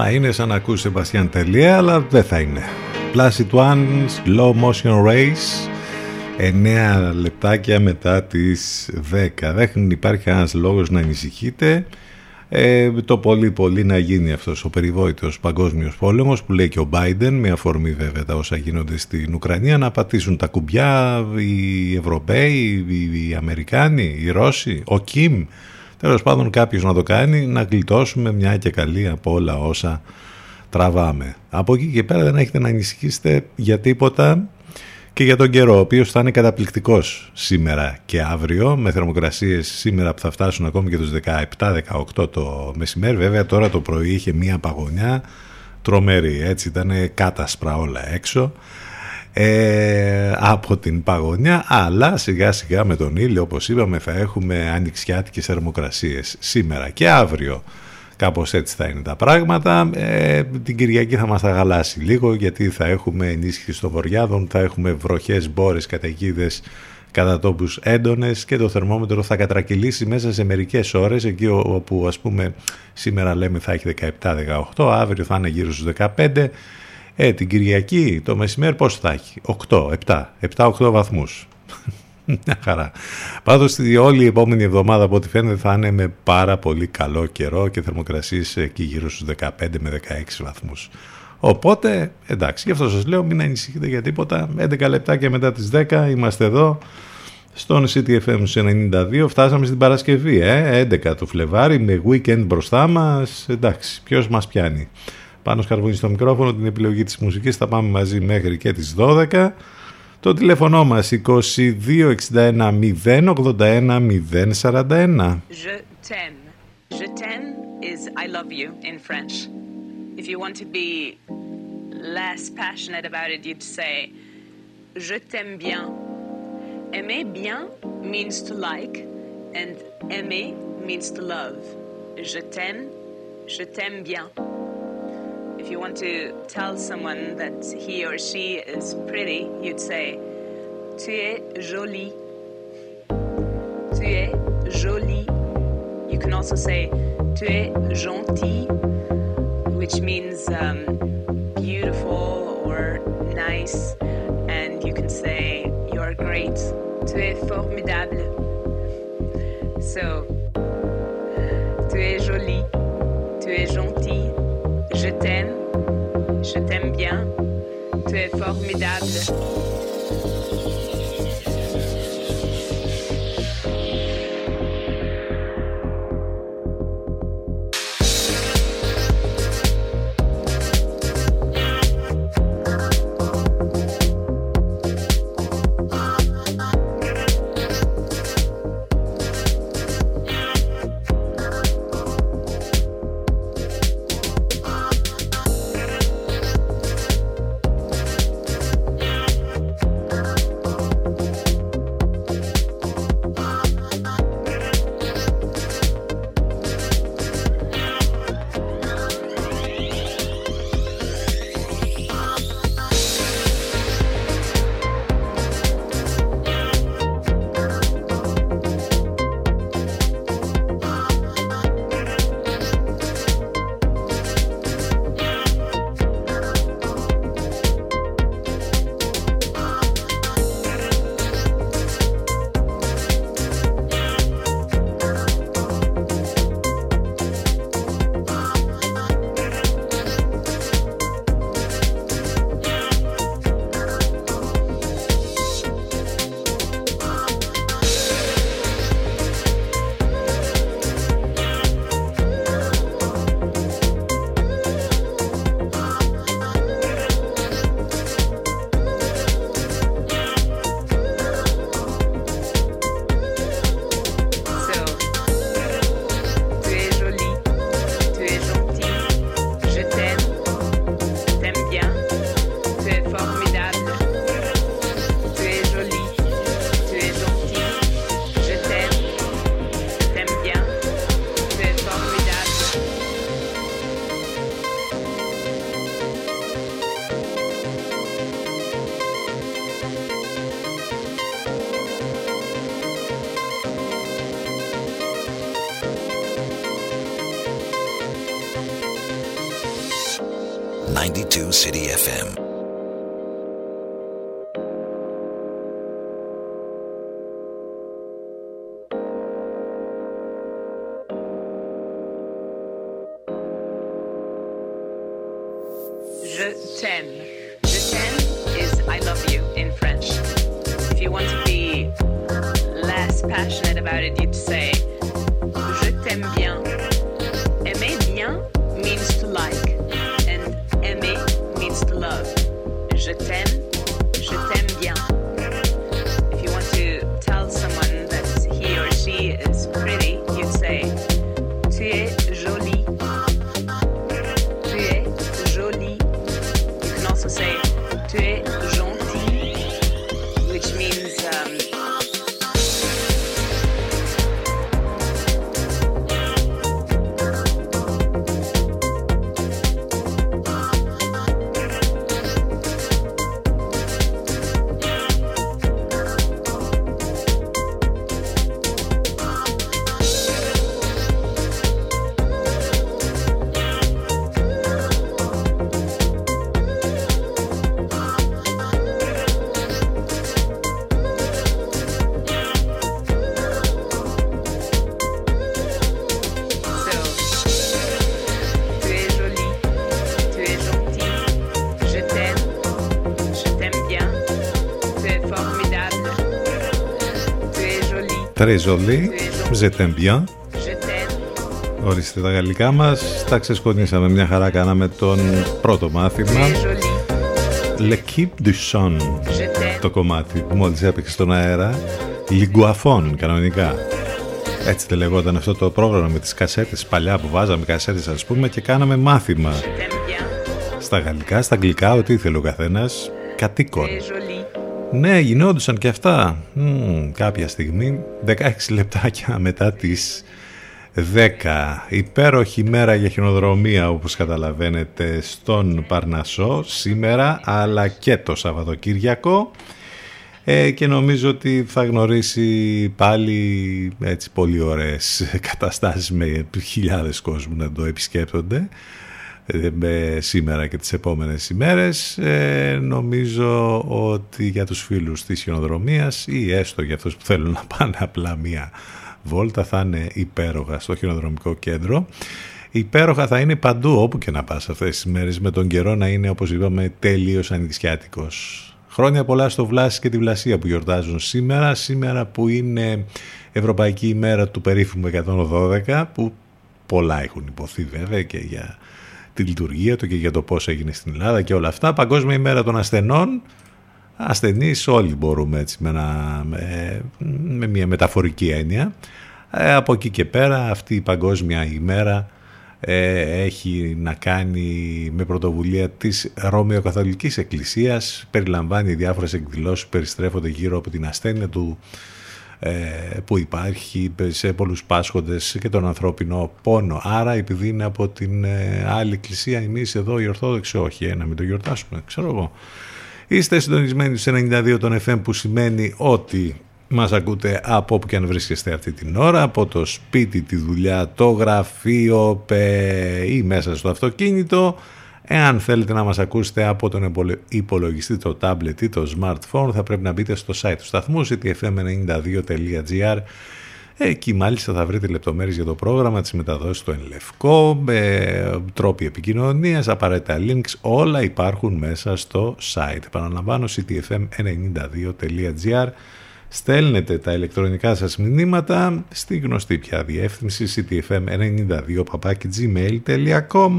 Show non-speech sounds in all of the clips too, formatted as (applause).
Θα είναι σαν να ακούσει Σεμπαστιάν Τελεία, αλλά δεν θα είναι. Placid One, Slow Motion Race, 9 λεπτάκια μετά τις 10. Δεν υπάρχει ένας λόγος να ανησυχείτε. Ε, το πολύ πολύ να γίνει αυτός ο περιβόητος παγκόσμιος πόλεμος που λέει και ο Biden με αφορμή βέβαια τα όσα γίνονται στην Ουκρανία να πατήσουν τα κουμπιά οι Ευρωπαίοι, οι Αμερικάνοι, οι Ρώσοι, ο Κιμ τέλος πάντων κάποιος να το κάνει να γλιτώσουμε μια και καλή από όλα όσα τραβάμε. Από εκεί και πέρα δεν έχετε να ανησυχήσετε για τίποτα και για τον καιρό, ο οποίος θα είναι καταπληκτικός σήμερα και αύριο, με θερμοκρασίες σήμερα που θα φτάσουν ακόμη και τους 17-18 το μεσημέρι. Βέβαια, τώρα το πρωί είχε μία παγωνιά τρομερή, έτσι ήταν κάτασπρα όλα έξω ε, από την παγωνιά, αλλά σιγά σιγά με τον ήλιο, όπως είπαμε, θα έχουμε ανοιξιάτικες θερμοκρασίες σήμερα και αύριο. Κάπως έτσι θα είναι τα πράγματα. Ε, την Κυριακή θα μας αγαλάσει λίγο γιατί θα έχουμε ενίσχυση των βορειάδων, θα έχουμε βροχές, μπόρες, καταιγίδες κατά τόπους έντονες και το θερμόμετρο θα κατρακυλήσει μέσα σε μερικές ώρες εκεί όπου ας πούμε σήμερα λέμε θα έχει 17-18, αύριο θα είναι γύρω στους 15 ε, την Κυριακή το μεσημέρι πώς θα έχει; 8, 7, 7-8 βαθμούς (laughs) μια χαρά. Πάντως όλη η επόμενη εβδομάδα από ό,τι φαίνεται θα είναι με πάρα πολύ καλό καιρό και θερμοκρασίες εκεί γύρω στους 15 με 16 βαθμούς. Οπότε, εντάξει, γι' αυτό σας λέω μην ανησυχείτε για τίποτα. 11 λεπτά και μετά τις 10 είμαστε εδώ στον CTFM 92. Φτάσαμε στην Παρασκευή, ε, 11 του Φλεβάρι με weekend μπροστά μας. Εντάξει, ποιος μας πιάνει; Πάνω σκαρβούνι στο μικρόφωνο, την επιλογή της μουσικής θα πάμε μαζί μέχρι και τις 12. Το τηλέφωνο μας 2261 081 041. Je t'aime. Je t'aime is I love you in French. If you want to be less passionate about it, you'd say Je t'aime bien. Aimer bien means to like and aimer means to love. Je t'aime, je t'aime bien. If you want to tell someone that he or she is pretty, you'd say, Tu es jolie. Tu es jolie. You can also say, Tu es gentil, which means um, beautiful or nice. And you can say, You're great. Tu es formidable. So, tu es jolie. Tu es gentil. Je t'aime, je t'aime bien, tu es formidable. FM. City FM. Très joli, je t'aime bien. Ορίστε τα γαλλικά μας, τα ξεσκονίσαμε μια χαρά, κάναμε τον πρώτο μάθημα. L'Equipe du Son, το κομμάτι που μόλις έπαιξε στον αέρα. Λιγκουαφών, κανονικά. Έτσι δεν λεγόταν αυτό το πρόγραμμα με τις κασέτες παλιά που βάζαμε κασέτες ας πούμε και κάναμε μάθημα. Στα γαλλικά, στα αγγλικά, ό,τι ήθελε ο καθένας, κατοίκον. Ναι, γινόντουσαν και αυτά. Μ, κάποια στιγμή, 16 λεπτάκια μετά τις 10. Υπέροχη μέρα για χιονοδρομία όπως καταλαβαίνετε στον Παρνασό σήμερα αλλά και το Σαββατοκύριακο ε, και νομίζω ότι θα γνωρίσει πάλι έτσι πολύ ωραίες (laughs) καταστάσεις με χιλιάδες κόσμου να το επισκέπτονται με σήμερα και τις επόμενες ημέρες ε, νομίζω ότι για τους φίλους της χιονοδρομίας ή έστω για αυτούς που θέλουν να πάνε απλά μία βόλτα θα είναι υπέροχα στο χιονοδρομικό κέντρο. Υπέροχα θα είναι παντού όπου και να πας αυτές τις μέρες με τον καιρό να είναι όπως είπαμε τελείως ανοιξιάτικος. Χρόνια πολλά στο Βλάση και τη Βλασία που γιορτάζουν σήμερα. Σήμερα που είναι Ευρωπαϊκή ημέρα του περίφημου 112 που πολλά έχουν υποθεί βέβαια και για τη λειτουργία του και για το πώς έγινε στην Ελλάδα και όλα αυτά. Παγκόσμια ημέρα των ασθενών. Ασθενείς όλοι μπορούμε έτσι με, με, μια μεταφορική έννοια. Ε, από εκεί και πέρα αυτή η παγκόσμια ημέρα ε, έχει να κάνει με πρωτοβουλία της Ρωμαιοκαθολικής Εκκλησίας. Περιλαμβάνει διάφορες εκδηλώσεις που περιστρέφονται γύρω από την ασθένεια του ε, που υπάρχει σε πολλούς πάσχοντες και τον ανθρώπινο πόνο. Άρα επειδή είναι από την ε, άλλη εκκλησία εμείς εδώ οι Ορθόδοξοι όχι, ε, να μην το γιορτάσουμε, ξέρω εγώ. Είστε συντονισμένοι στους 92 των FM που σημαίνει ότι μας ακούτε από όπου και αν βρίσκεστε αυτή την ώρα, από το σπίτι, τη δουλειά, το γραφείο ή μέσα στο αυτοκίνητο Εάν θέλετε να μας ακούσετε από τον υπολογιστή, το tablet ή το smartphone θα πρέπει να μπείτε στο site του σταθμού ctfm92.gr Εκεί μάλιστα θα βρείτε λεπτομέρειες για το πρόγραμμα, τις μεταδόσεις στο Ενλευκό, τρόποι επικοινωνίας, απαραίτητα links, όλα υπάρχουν μέσα στο site. Επαναλαμβάνω ctfm92.gr Στέλνετε τα ηλεκτρονικά σας μηνύματα στη γνωστή πια διεύθυνση ctfm92.gmail.com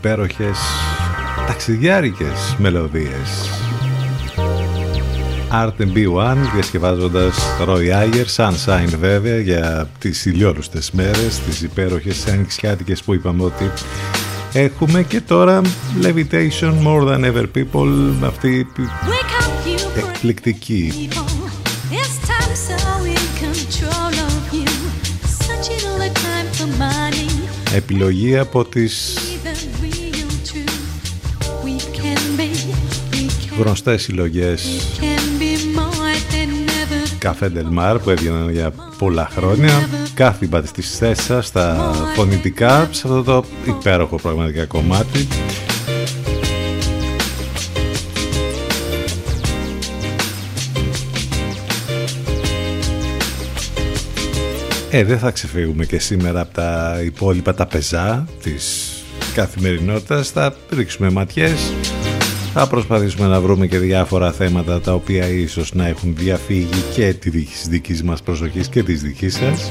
Υπέροχες ταξιδιάρικες μελωδίες. Art B1 διασκευάζοντας Roy Ayer, Sunshine βέβαια για τις ηλιόλουστες μέρες, τις υπέροχες ανοιξιάτικες που είπαμε ότι έχουμε. Και τώρα Levitation More Than Ever People αυτή η εκπληκτική. Επιλογή από τις γνωστές συλλογές. Καφέ Ντελμάρ που έβγαιναν για πολλά χρόνια. Κάθιμπα της θέσας στα φωνητικά σε αυτό το υπέροχο πραγματικά κομμάτι. Ε, δεν θα ξεφύγουμε και σήμερα από τα υπόλοιπα τα πεζά της καθημερινότητας. Θα ρίξουμε ματιές θα προσπαθήσουμε να βρούμε και διάφορα θέματα τα οποία ίσως να έχουν διαφύγει και τη δικής μας προσοχής και της δικής σας.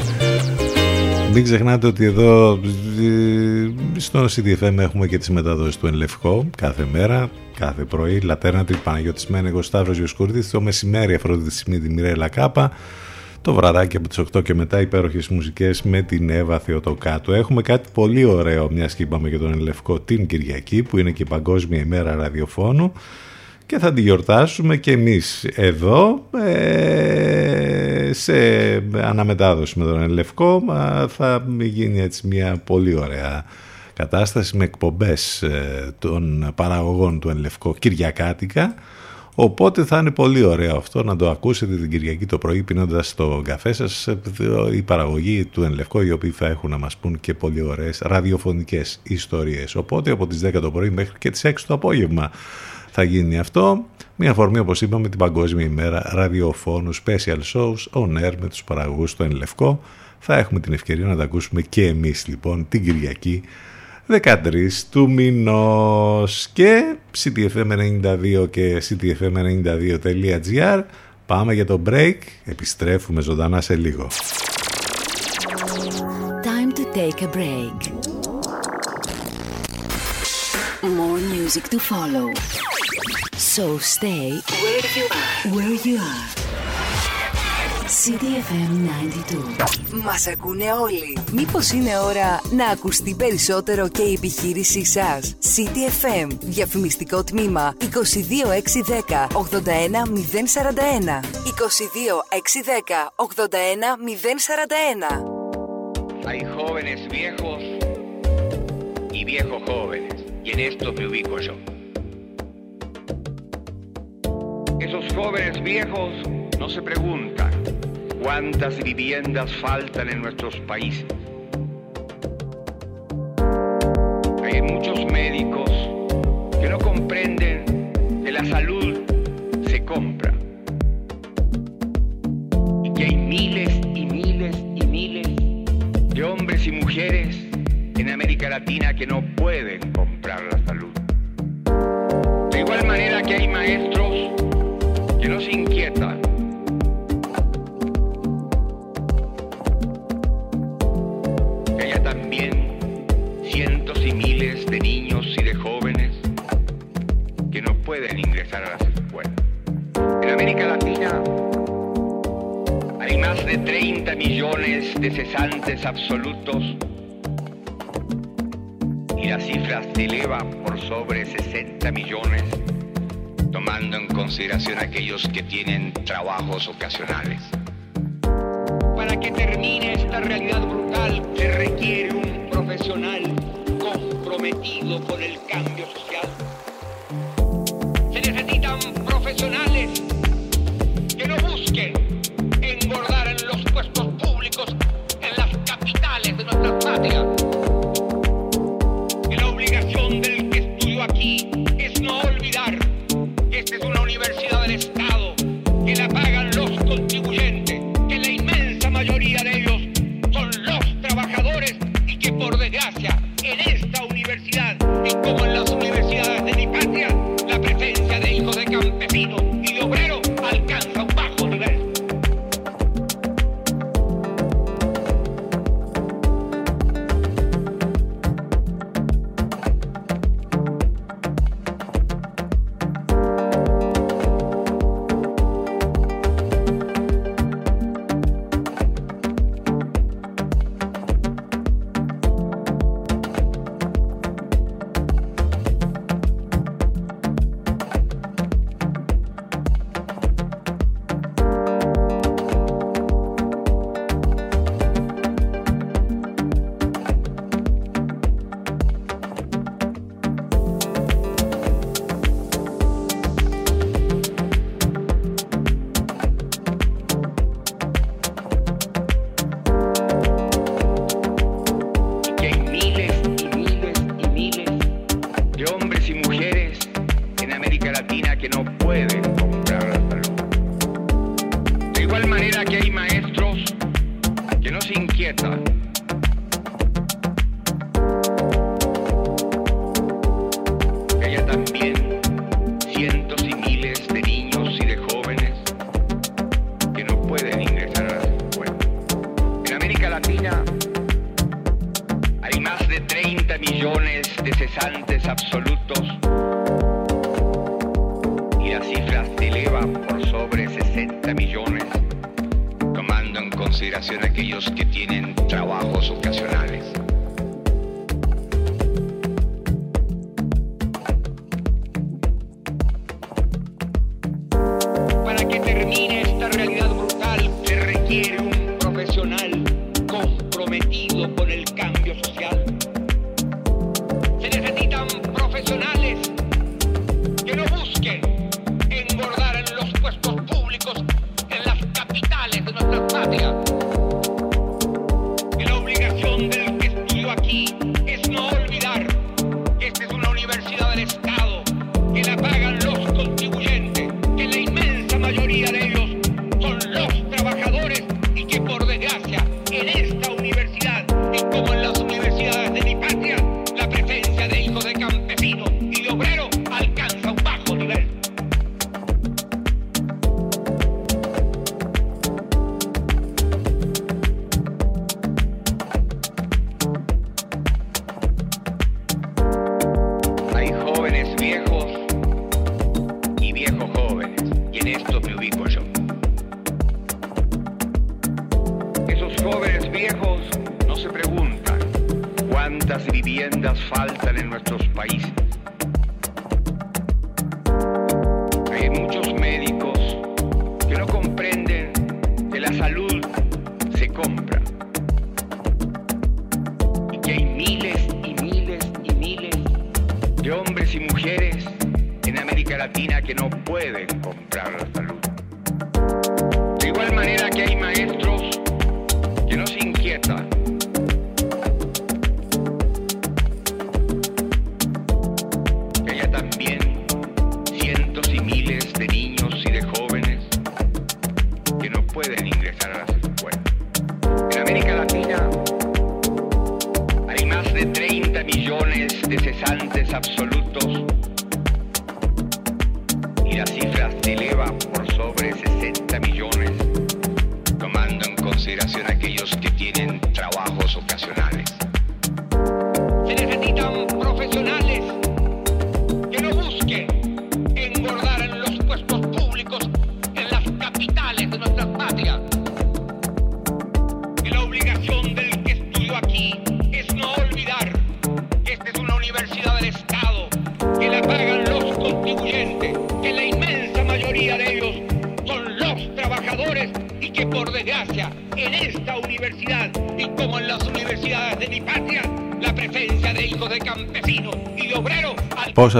Μην ξεχνάτε ότι εδώ ε, στο CDFM έχουμε και τις μεταδόσεις του Ενλευκό κάθε μέρα, κάθε πρωί. Λατέρνα του Παναγιώτης Μένεγος Σταύρος Γιοσκούρδης, το μεσημέρι Αφρόδητη Σιμίδη Μιρέλα Κάπα το βραδάκι από τις 8 και μετά υπέροχες μουσικές με την Εύα Θεοτοκάτου. Έχουμε κάτι πολύ ωραίο, μια και είπαμε για τον Ελευκό την Κυριακή που είναι και η Παγκόσμια ημέρα ραδιοφώνου. Και θα τη γιορτάσουμε και εμείς εδώ ε, σε αναμετάδοση με τον Ελευκό θα γίνει έτσι μια πολύ ωραία κατάσταση με εκπομπές ε, των παραγωγών του Ελευκό Κυριακάτικα Οπότε θα είναι πολύ ωραίο αυτό να το ακούσετε την Κυριακή το πρωί πίνοντας το καφέ σας η παραγωγή του Ενλευκό οι οποίοι θα έχουν να μας πούν και πολύ ωραίες ραδιοφωνικές ιστορίες. Οπότε από τις 10 το πρωί μέχρι και τις 6 το απόγευμα θα γίνει αυτό. Μια αφορμή όπως είπαμε την Παγκόσμια ημέρα ραδιοφώνου special shows on air με τους παραγωγούς του Ενλευκό. Θα έχουμε την ευκαιρία να τα ακούσουμε και εμείς λοιπόν την Κυριακή 13 του μηνός και ctfm92 και ctfm92.gr Πάμε για το break, επιστρέφουμε ζωντανά σε λίγο. Time to take a break. More music to follow. So stay where you are. Where you are. CDFM 92. Μας ακούνε όλοι. Μήπως είναι ώρα να ακουστεί περισσότερο και η επιχείρησή σας. CDFM. Διαφημιστικό τμήμα 22610 81041. 22610 81041. Hay jóvenes viejos y viejos jóvenes. Y en esto me ubico yo. Esos jóvenes viejos no se preguntan cuántas viviendas faltan en nuestros países. Hay muchos médicos que no comprenden que la salud se compra y que hay miles y miles y miles de hombres y mujeres en América Latina que no pueden comprar la salud. De igual manera que hay maestros que no se inquietan de 30 millones de cesantes absolutos y la cifra se eleva por sobre 60 millones, tomando en consideración aquellos que tienen trabajos ocasionales. Para que termine esta realidad brutal se requiere un profesional comprometido con el cambio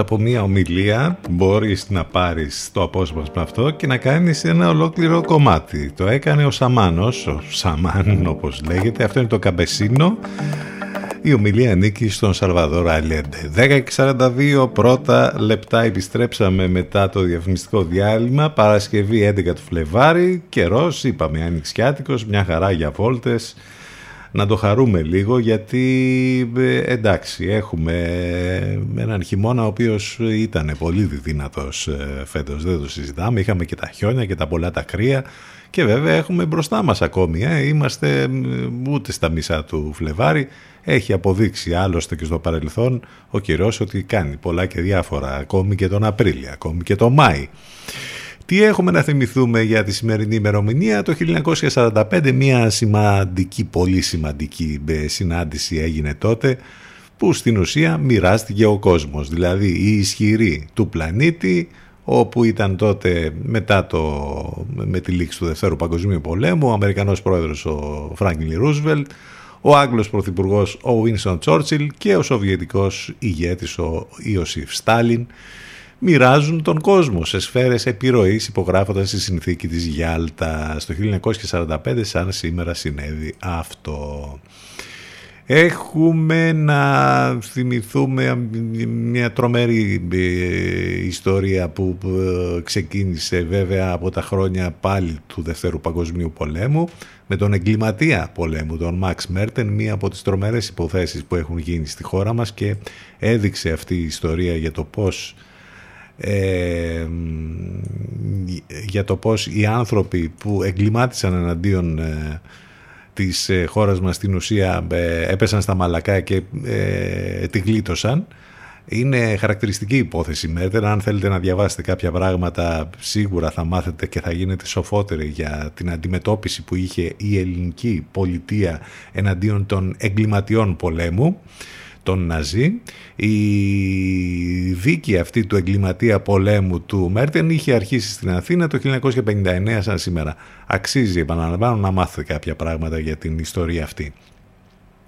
από μια ομιλία μπορεί μπορείς να πάρεις το απόσπασμα αυτό και να κάνεις ένα ολόκληρο κομμάτι. Το έκανε ο Σαμάνος, ο Σαμάν όπως λέγεται, αυτό είναι το καμπεσίνο. Η ομιλία ανήκει στον Σαλβαδόρα Αλέντε. 10.42 πρώτα λεπτά επιστρέψαμε μετά το διαφημιστικό διάλειμμα. Παρασκευή 11 του Φλεβάρι, καιρός, είπαμε, ανοιξιάτικος, μια χαρά για βόλτες να το χαρούμε λίγο γιατί ε, εντάξει έχουμε έναν χειμώνα ο οποίος ήταν πολύ δυνατός ε, φέτος. Δεν το συζητάμε. Είχαμε και τα χιόνια και τα πολλά τα κρύα. Και βέβαια έχουμε μπροστά μας ακόμη ε. είμαστε ούτε στα μισά του Φλεβάρι. Έχει αποδείξει άλλωστε και στο παρελθόν ο κυρός ότι κάνει πολλά και διάφορα. Ακόμη και τον Απρίλιο ακόμη και τον Μάη. Τι έχουμε να θυμηθούμε για τη σημερινή ημερομηνία; Το 1945 μια σημαντική, πολύ σημαντική ε, συνάντηση έγινε τότε που στην ουσία μοιράστηκε ο κόσμος. Δηλαδή η ισχυρή του πλανήτη όπου ήταν τότε μετά το, με τη λήξη του Δευτέρου Παγκοσμίου Πολέμου ο Αμερικανός πρόεδρος ο Φράγκλιν Ρούσβελτ, ο Άγγλος πρωθυπουργός ο Βίνσον Τσόρτσιλ και ο Σοβιετικός ηγέτης ο Ιωσήφ Στάλιν μοιράζουν τον κόσμο σε σφαίρες επιρροής υπογράφοντας τη συνθήκη της Γιάλτα. στο 1945 σαν σήμερα συνέβη αυτό. Έχουμε να θυμηθούμε μια τρομερή ε, ιστορία που ε, ξεκίνησε βέβαια από τα χρόνια πάλι του Δευτέρου Παγκοσμίου Πολέμου με τον εγκληματία πολέμου, τον Μαξ Μέρτεν, μία από τις τρομερές υποθέσεις που έχουν γίνει στη χώρα μας και έδειξε αυτή η ιστορία για το πώς ε, για το πώς οι άνθρωποι που εγκλημάτισαν εναντίον ε, της ε, χώρας μας στην ουσία ε, έπεσαν στα μαλακά και ε, τη γλίτωσαν. Είναι χαρακτηριστική υπόθεση Μέρτερ. Αν θέλετε να διαβάσετε κάποια πράγματα σίγουρα θα μάθετε και θα γίνετε σοφότεροι για την αντιμετώπιση που είχε η ελληνική πολιτεία εναντίον των εγκληματιών πολέμου τον Ναζί. Η δίκη αυτή του εγκληματία πολέμου του Μέρτεν είχε αρχίσει στην Αθήνα το 1959 σαν σήμερα. Αξίζει, επαναλαμβάνω, να μάθετε κάποια πράγματα για την ιστορία αυτή.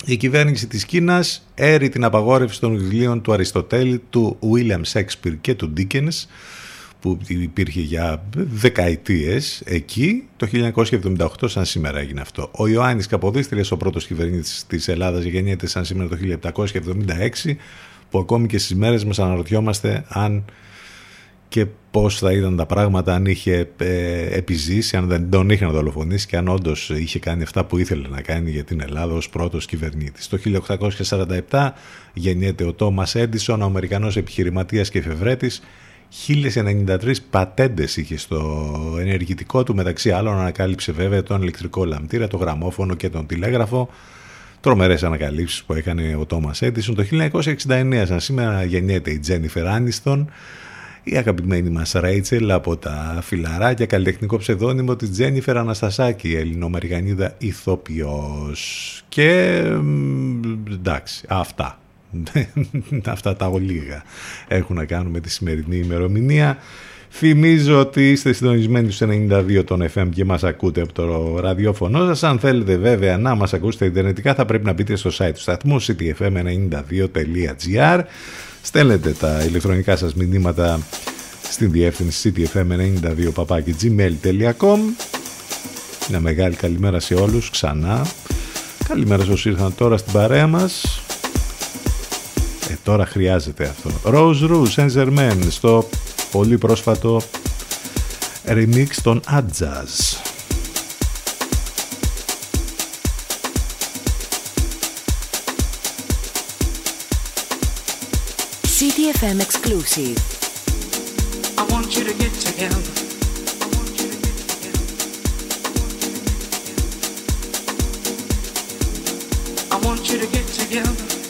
Η κυβέρνηση της Κίνας έρει την απαγόρευση των βιβλίων του Αριστοτέλη, του William Shakespeare και του Dickens που υπήρχε για δεκαετίες εκεί, το 1978 σαν σήμερα έγινε αυτό. Ο Ιωάννης Καποδίστριας, ο πρώτος κυβερνήτης της Ελλάδας, γεννιέται σαν σήμερα το 1776, που ακόμη και στις μέρες μας αναρωτιόμαστε αν και πώς θα ήταν τα πράγματα αν είχε ε, επιζήσει, αν δεν τον είχαν δολοφονήσει και αν όντως είχε κάνει αυτά που ήθελε να κάνει για την Ελλάδα ως πρώτος κυβερνήτης. Το 1847 γεννιέται ο Τόμας Έντισον, ο Αμερικανός επιχειρηματίας και εφευρέτης, 1093 πατέντες είχε στο ενεργητικό του, μεταξύ άλλων ανακάλυψε βέβαια τον ηλεκτρικό λαμπτήρα, το γραμμόφωνο και τον τηλέγραφο. Τρομερές ανακαλύψεις που έκανε ο Τόμας Έντισον. Το 1969, σαν σήμερα, γεννιέται η Τζένιφερ Άνιστον, η αγαπημένη μας Ρέιτσελ από τα φιλαράκια, καλλιτεχνικό ψευδόνυμο της Τζένιφερ Αναστασάκη, ελληνομερικανίδα ηθοποιός. Και εντάξει, αυτά. (laughs) Αυτά τα ολίγα έχουν να κάνουν με τη σημερινή ημερομηνία. Θυμίζω ότι είστε συντονισμένοι στους 92 των FM και μας ακούτε από το ραδιόφωνο σας. Αν θέλετε βέβαια να μας ακούσετε ιντερνετικά θα πρέπει να μπείτε στο site του σταθμού ctfm92.gr Στέλνετε τα ηλεκτρονικά σας μηνύματα στην διεύθυνση ctfm92.gmail.com Μια μεγάλη καλημέρα σε όλους ξανά. Καλημέρα σε όσοι ήρθαν τώρα στην παρέα μας. Ε, τώρα χρειάζεται αυτό. Rose Rouge Saint Germain στο πολύ πρόσφατο remix των Adjazz. CTFM exclusive. I want you to get together. I want you to get together.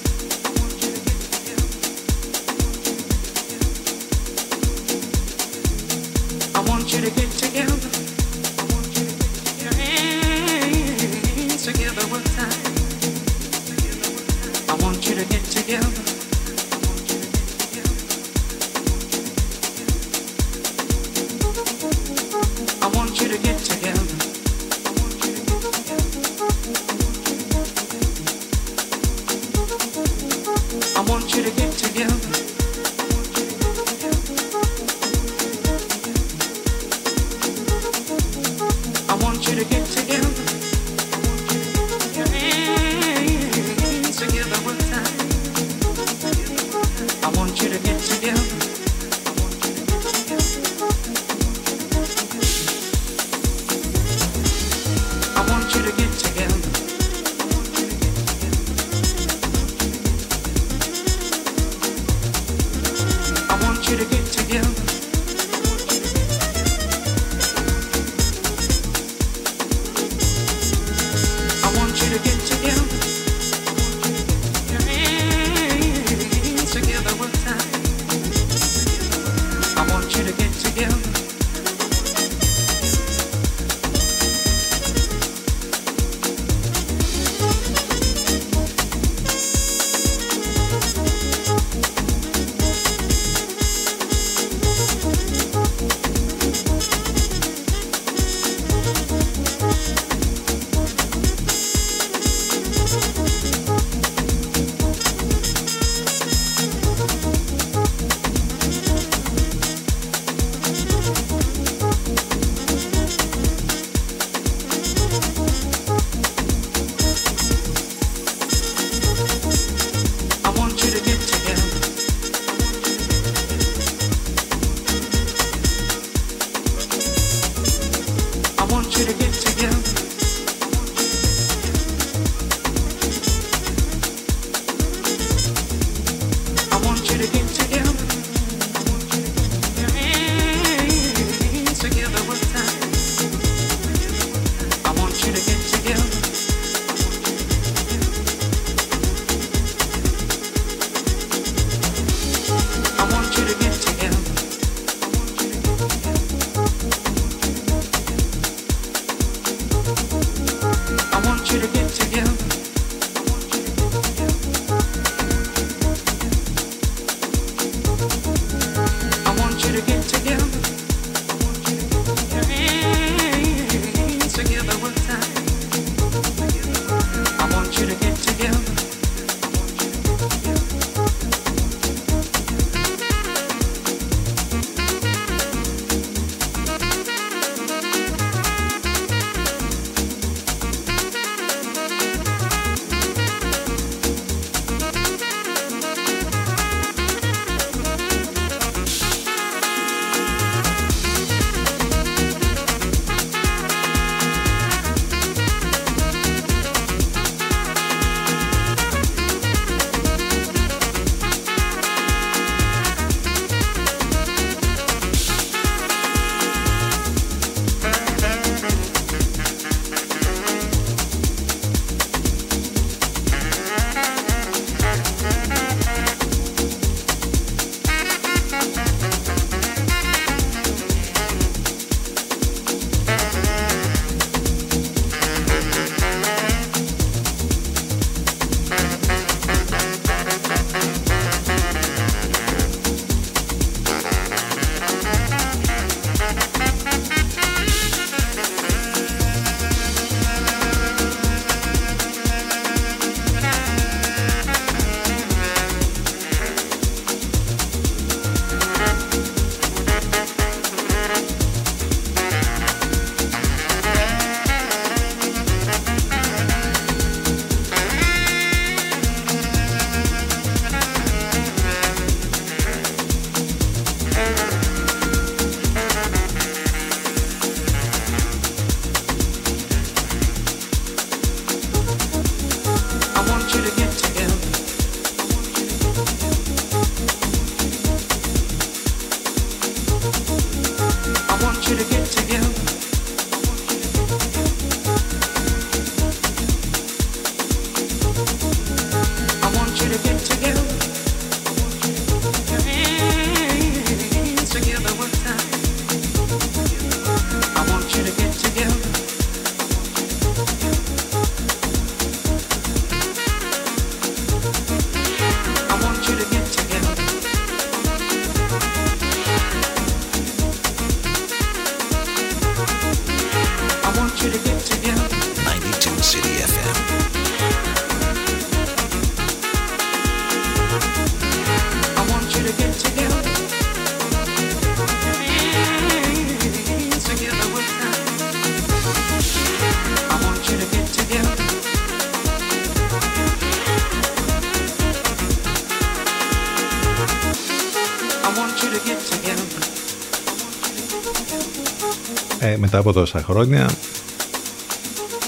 Από τόσα χρόνια.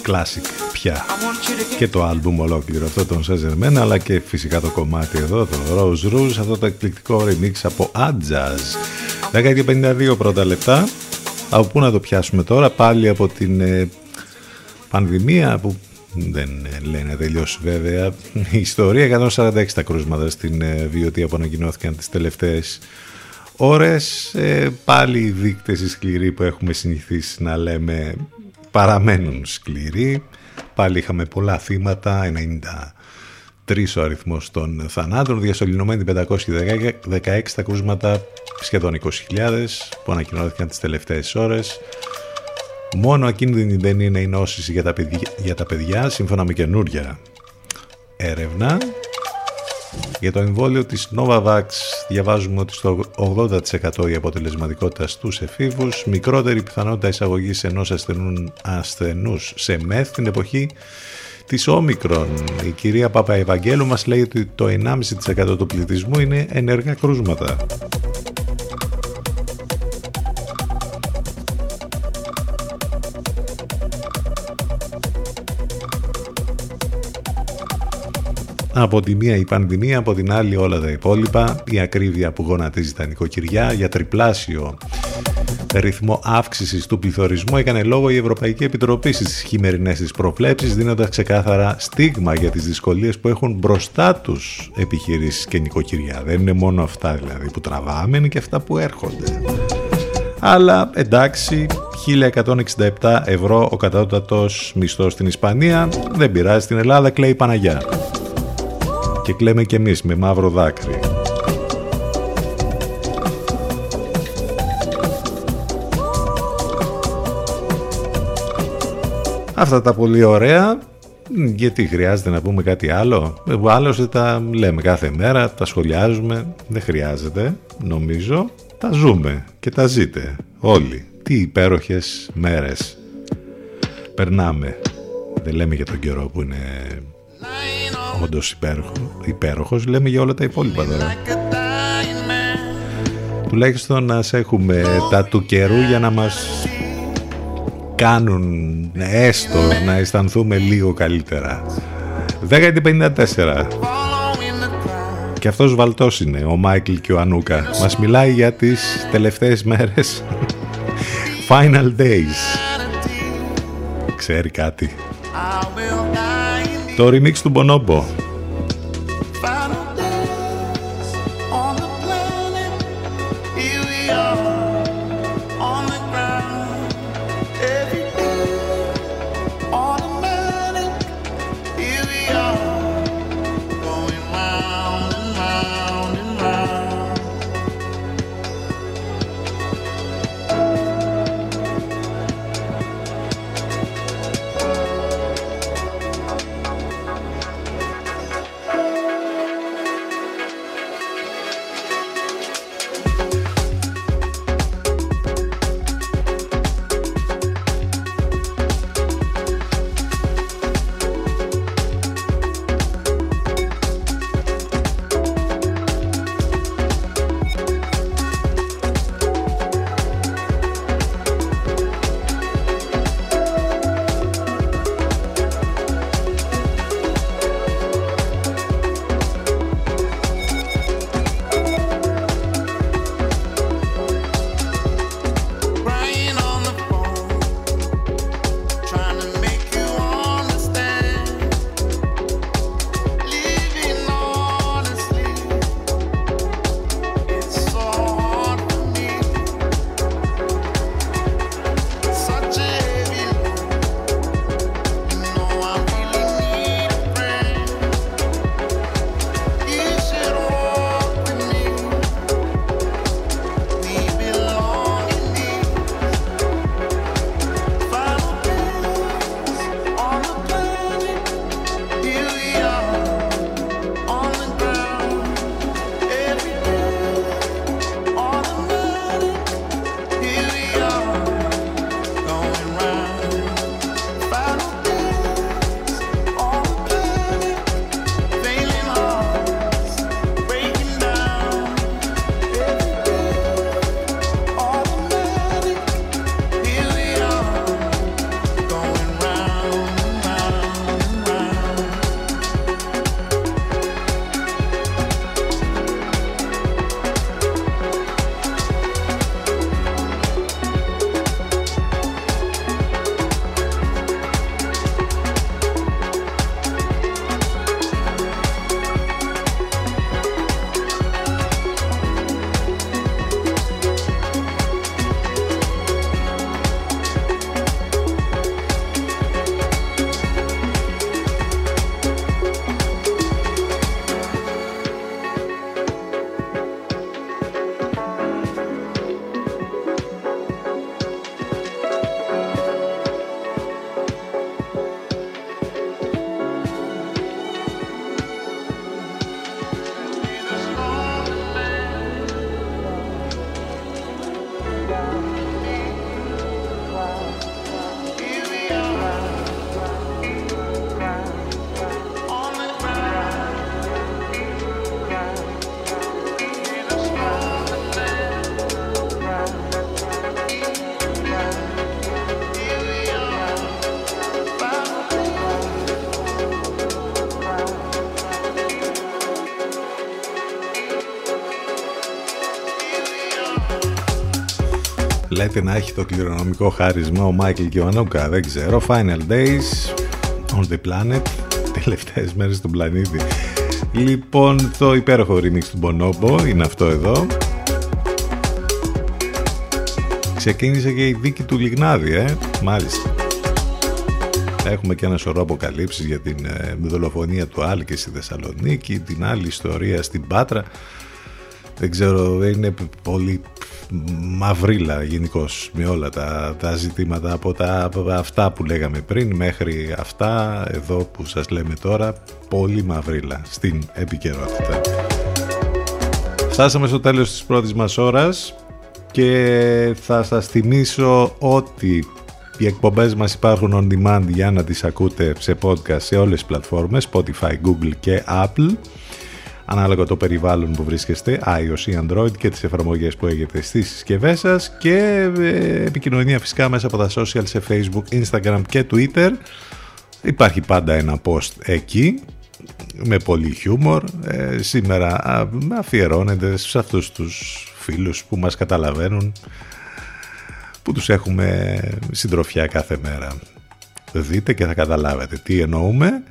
Classic πια. Και το άλμπουμ ολόκληρο αυτό των Σεζερμένα αλλά και φυσικά το κομμάτι εδώ το Rose Rouge αυτό το εκπληκτικό remix από Adjazz. 10 και 52 πρώτα λεπτά. Από πού να το πιάσουμε τώρα πάλι από την ε, πανδημία που δεν ε, λένε τελειώσει βέβαια η ιστορία 146 τα κρούσματα στην ε, βιωτή που ανακοινώθηκαν τις τελευταίες ώρες ε, πάλι οι δείκτες οι σκληροί που έχουμε συνηθίσει να λέμε παραμένουν σκληροί πάλι είχαμε πολλά θύματα 93 ο αριθμός των θανάτων διασωληνωμένοι 516 τα κρούσματα σχεδόν 20.000 που ανακοινώθηκαν τις τελευταίες ώρες Μόνο ακίνδυνη δεν είναι η νόσηση για τα παιδιά, για τα παιδιά σύμφωνα με καινούρια έρευνα. Για το εμβόλιο της Novavax διαβάζουμε ότι στο 80% η αποτελεσματικότητα στους εφήβους, μικρότερη πιθανότητα εισαγωγής ενός ασθενού, ασθενούς σε μεθ την εποχή της όμικρον. Η κυρία Παπα Ευαγγέλου μας λέει ότι το 1,5% του πληθυσμού είναι ενεργά κρούσματα. Από τη μία η πανδημία, από την άλλη όλα τα υπόλοιπα, η ακρίβεια που γονατίζει τα νοικοκυριά για τριπλάσιο ρυθμό αύξησης του πληθωρισμού έκανε λόγο η Ευρωπαϊκή Επιτροπή στις χειμερινές της προβλέψεις, δίνοντας ξεκάθαρα στίγμα για τις δυσκολίες που έχουν μπροστά τους επιχειρήσεις και νοικοκυριά. Δεν είναι μόνο αυτά δηλαδή που τραβάμε, είναι και αυτά που έρχονται. Αλλά εντάξει, 1167 ευρώ ο κατώτατος μισθός στην Ισπανία, δεν πειράζει, στην Ελλάδα κλαίει Παναγιά και κλαίμε κι εμείς με μαύρο δάκρυ. Αυτά τα πολύ ωραία. Γιατί χρειάζεται να πούμε κάτι άλλο; Άλλωστε τα λέμε κάθε μέρα Τα σχολιάζουμε. Δεν χρειάζεται νομίζω. Τα ζούμε και τα ζείτε όλοι. Τι υπέροχες μέρες. Περνάμε. Δεν λέμε για τον καιρό που είναι όντως υπέροχο, υπέροχος, λέμε για όλα τα υπόλοιπα τώρα. Τουλάχιστον να έχουμε τα του καιρού για να μας κάνουν έστω να αισθανθούμε λίγο καλύτερα. 1054 και αυτός βαλτός είναι ο Μάικλ και ο Ανούκα. Μας μιλάει για τις τελευταίες μέρες. Final Days. Ξέρει κάτι το remix του Bonobo. Λέτε να έχει το κληρονομικό χάρισμα ο Μάικλ και ο Ανούκα, δεν ξέρω. Final Days on the Planet, (laughs) τελευταίες μέρες στον πλανήτη. Λοιπόν, το υπέροχο remix του Bonobo είναι αυτό εδώ. Ξεκίνησε και η δίκη του Λιγνάδη, ε, μάλιστα. Έχουμε και ένα σωρό αποκαλύψεις για την ε, δολοφονία του Άλκη στη Θεσσαλονίκη, την άλλη ιστορία στην Πάτρα. Δεν ξέρω, είναι πολύ μαυρίλα γενικώς με όλα τα, τα ζητήματα από, τα, αυτά που λέγαμε πριν μέχρι αυτά εδώ που σας λέμε τώρα πολύ μαυρίλα στην επικαιρότητα. Φτάσαμε στο τέλος της πρώτης μας ώρας και θα σας θυμίσω ότι οι εκπομπές μας υπάρχουν on demand για να τις ακούτε σε podcast σε όλες τις πλατφόρμες Spotify, Google και Apple ανάλογα το περιβάλλον που βρίσκεστε, iOS ή Android και τις εφαρμογές που έχετε στις συσκευές σας και ε, επικοινωνία φυσικά μέσα από τα social σε Facebook, Instagram και Twitter. Υπάρχει πάντα ένα post εκεί με πολύ χιούμορ. Ε, σήμερα αφιερώνεται σε αυτούς τους φίλους που μας καταλαβαίνουν που τους έχουμε συντροφιά κάθε μέρα. Δείτε και θα καταλάβετε τι εννοούμε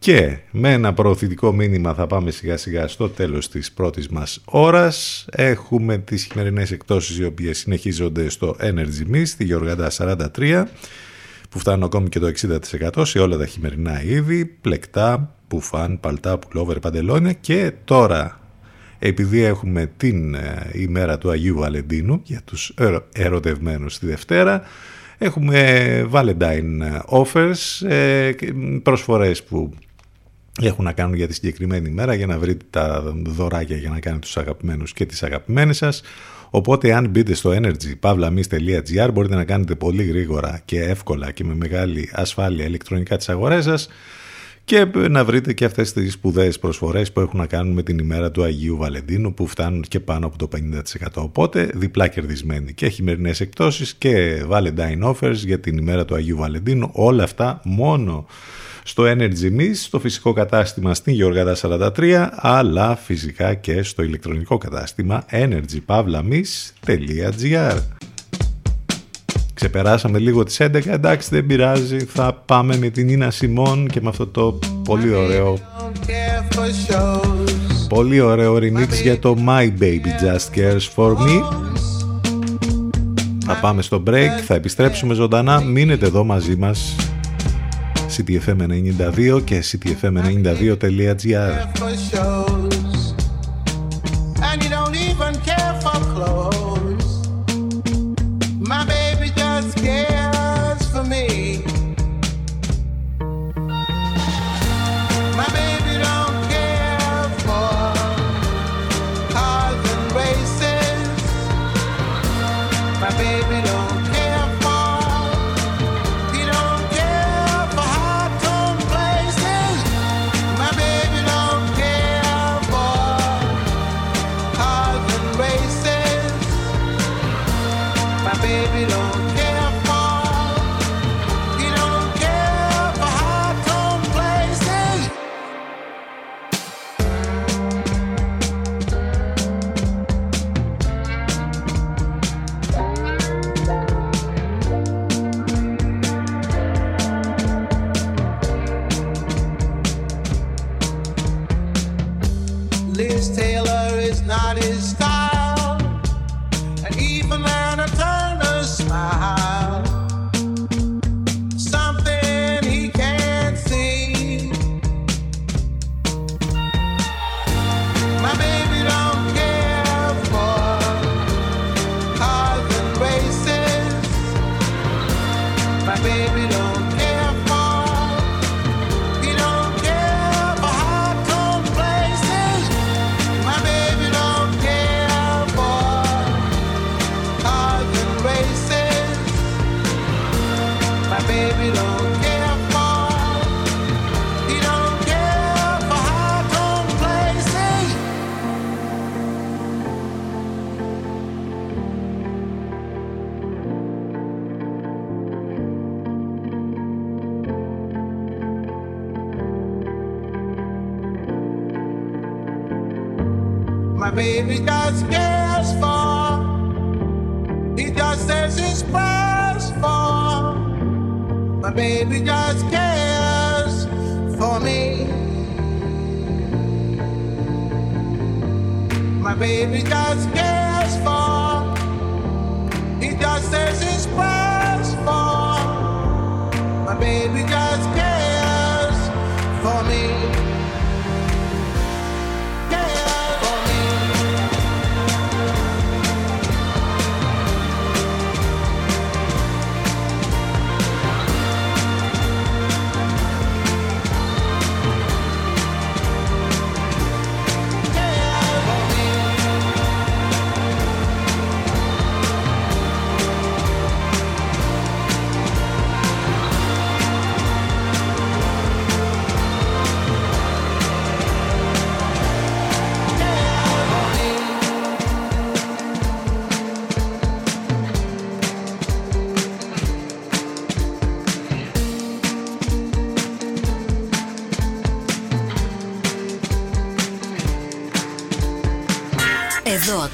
και με ένα προωθητικό μήνυμα θα πάμε σιγά σιγά στο τέλος της πρώτης μας ώρας. Έχουμε τις χειμερινές εκτόσεις οι οποίες συνεχίζονται στο Energy Mist, στη Γεωργαντά 43, που φτάνουν ακόμη και το 60% σε όλα τα χειμερινά είδη, πλεκτά, πουφάν, παλτά, πουλόβερ, παντελόνια και τώρα επειδή έχουμε την ε, ημέρα του Αγίου Βαλεντίνου για τους ερωτευμένους τη Δευτέρα, έχουμε Valentine offers, ε, προσφορές που έχουν να κάνουν για τη συγκεκριμένη μέρα για να βρείτε τα δωράκια για να κάνετε τους αγαπημένους και τις αγαπημένες σας. Οπότε αν μπείτε στο energypavlamis.gr μπορείτε να κάνετε πολύ γρήγορα και εύκολα και με μεγάλη ασφάλεια ηλεκτρονικά τις αγορές σας και να βρείτε και αυτές τις σπουδαίες προσφορές που έχουν να κάνουν με την ημέρα του Αγίου Βαλεντίνου που φτάνουν και πάνω από το 50%. Οπότε διπλά κερδισμένοι και χειμερινές εκτόσεις και Valentine offers για την ημέρα του Αγίου Βαλεντίνου. Όλα αυτά μόνο στο Energy Miss, στο φυσικό κατάστημα στην Γεωργάδα 43, αλλά φυσικά και στο ηλεκτρονικό κατάστημα energypavlamis.gr Ξεπεράσαμε λίγο τις 11, εντάξει δεν πειράζει, θα πάμε με την Ίνα Σιμών και με αυτό το πολύ ωραίο πολύ ωραίο remix για το My Baby Just Cares For Me. θα πάμε στο break, θα επιστρέψουμε ζωντανά, μείνετε εδώ μαζί μας ctfm92 και ctfm92.gr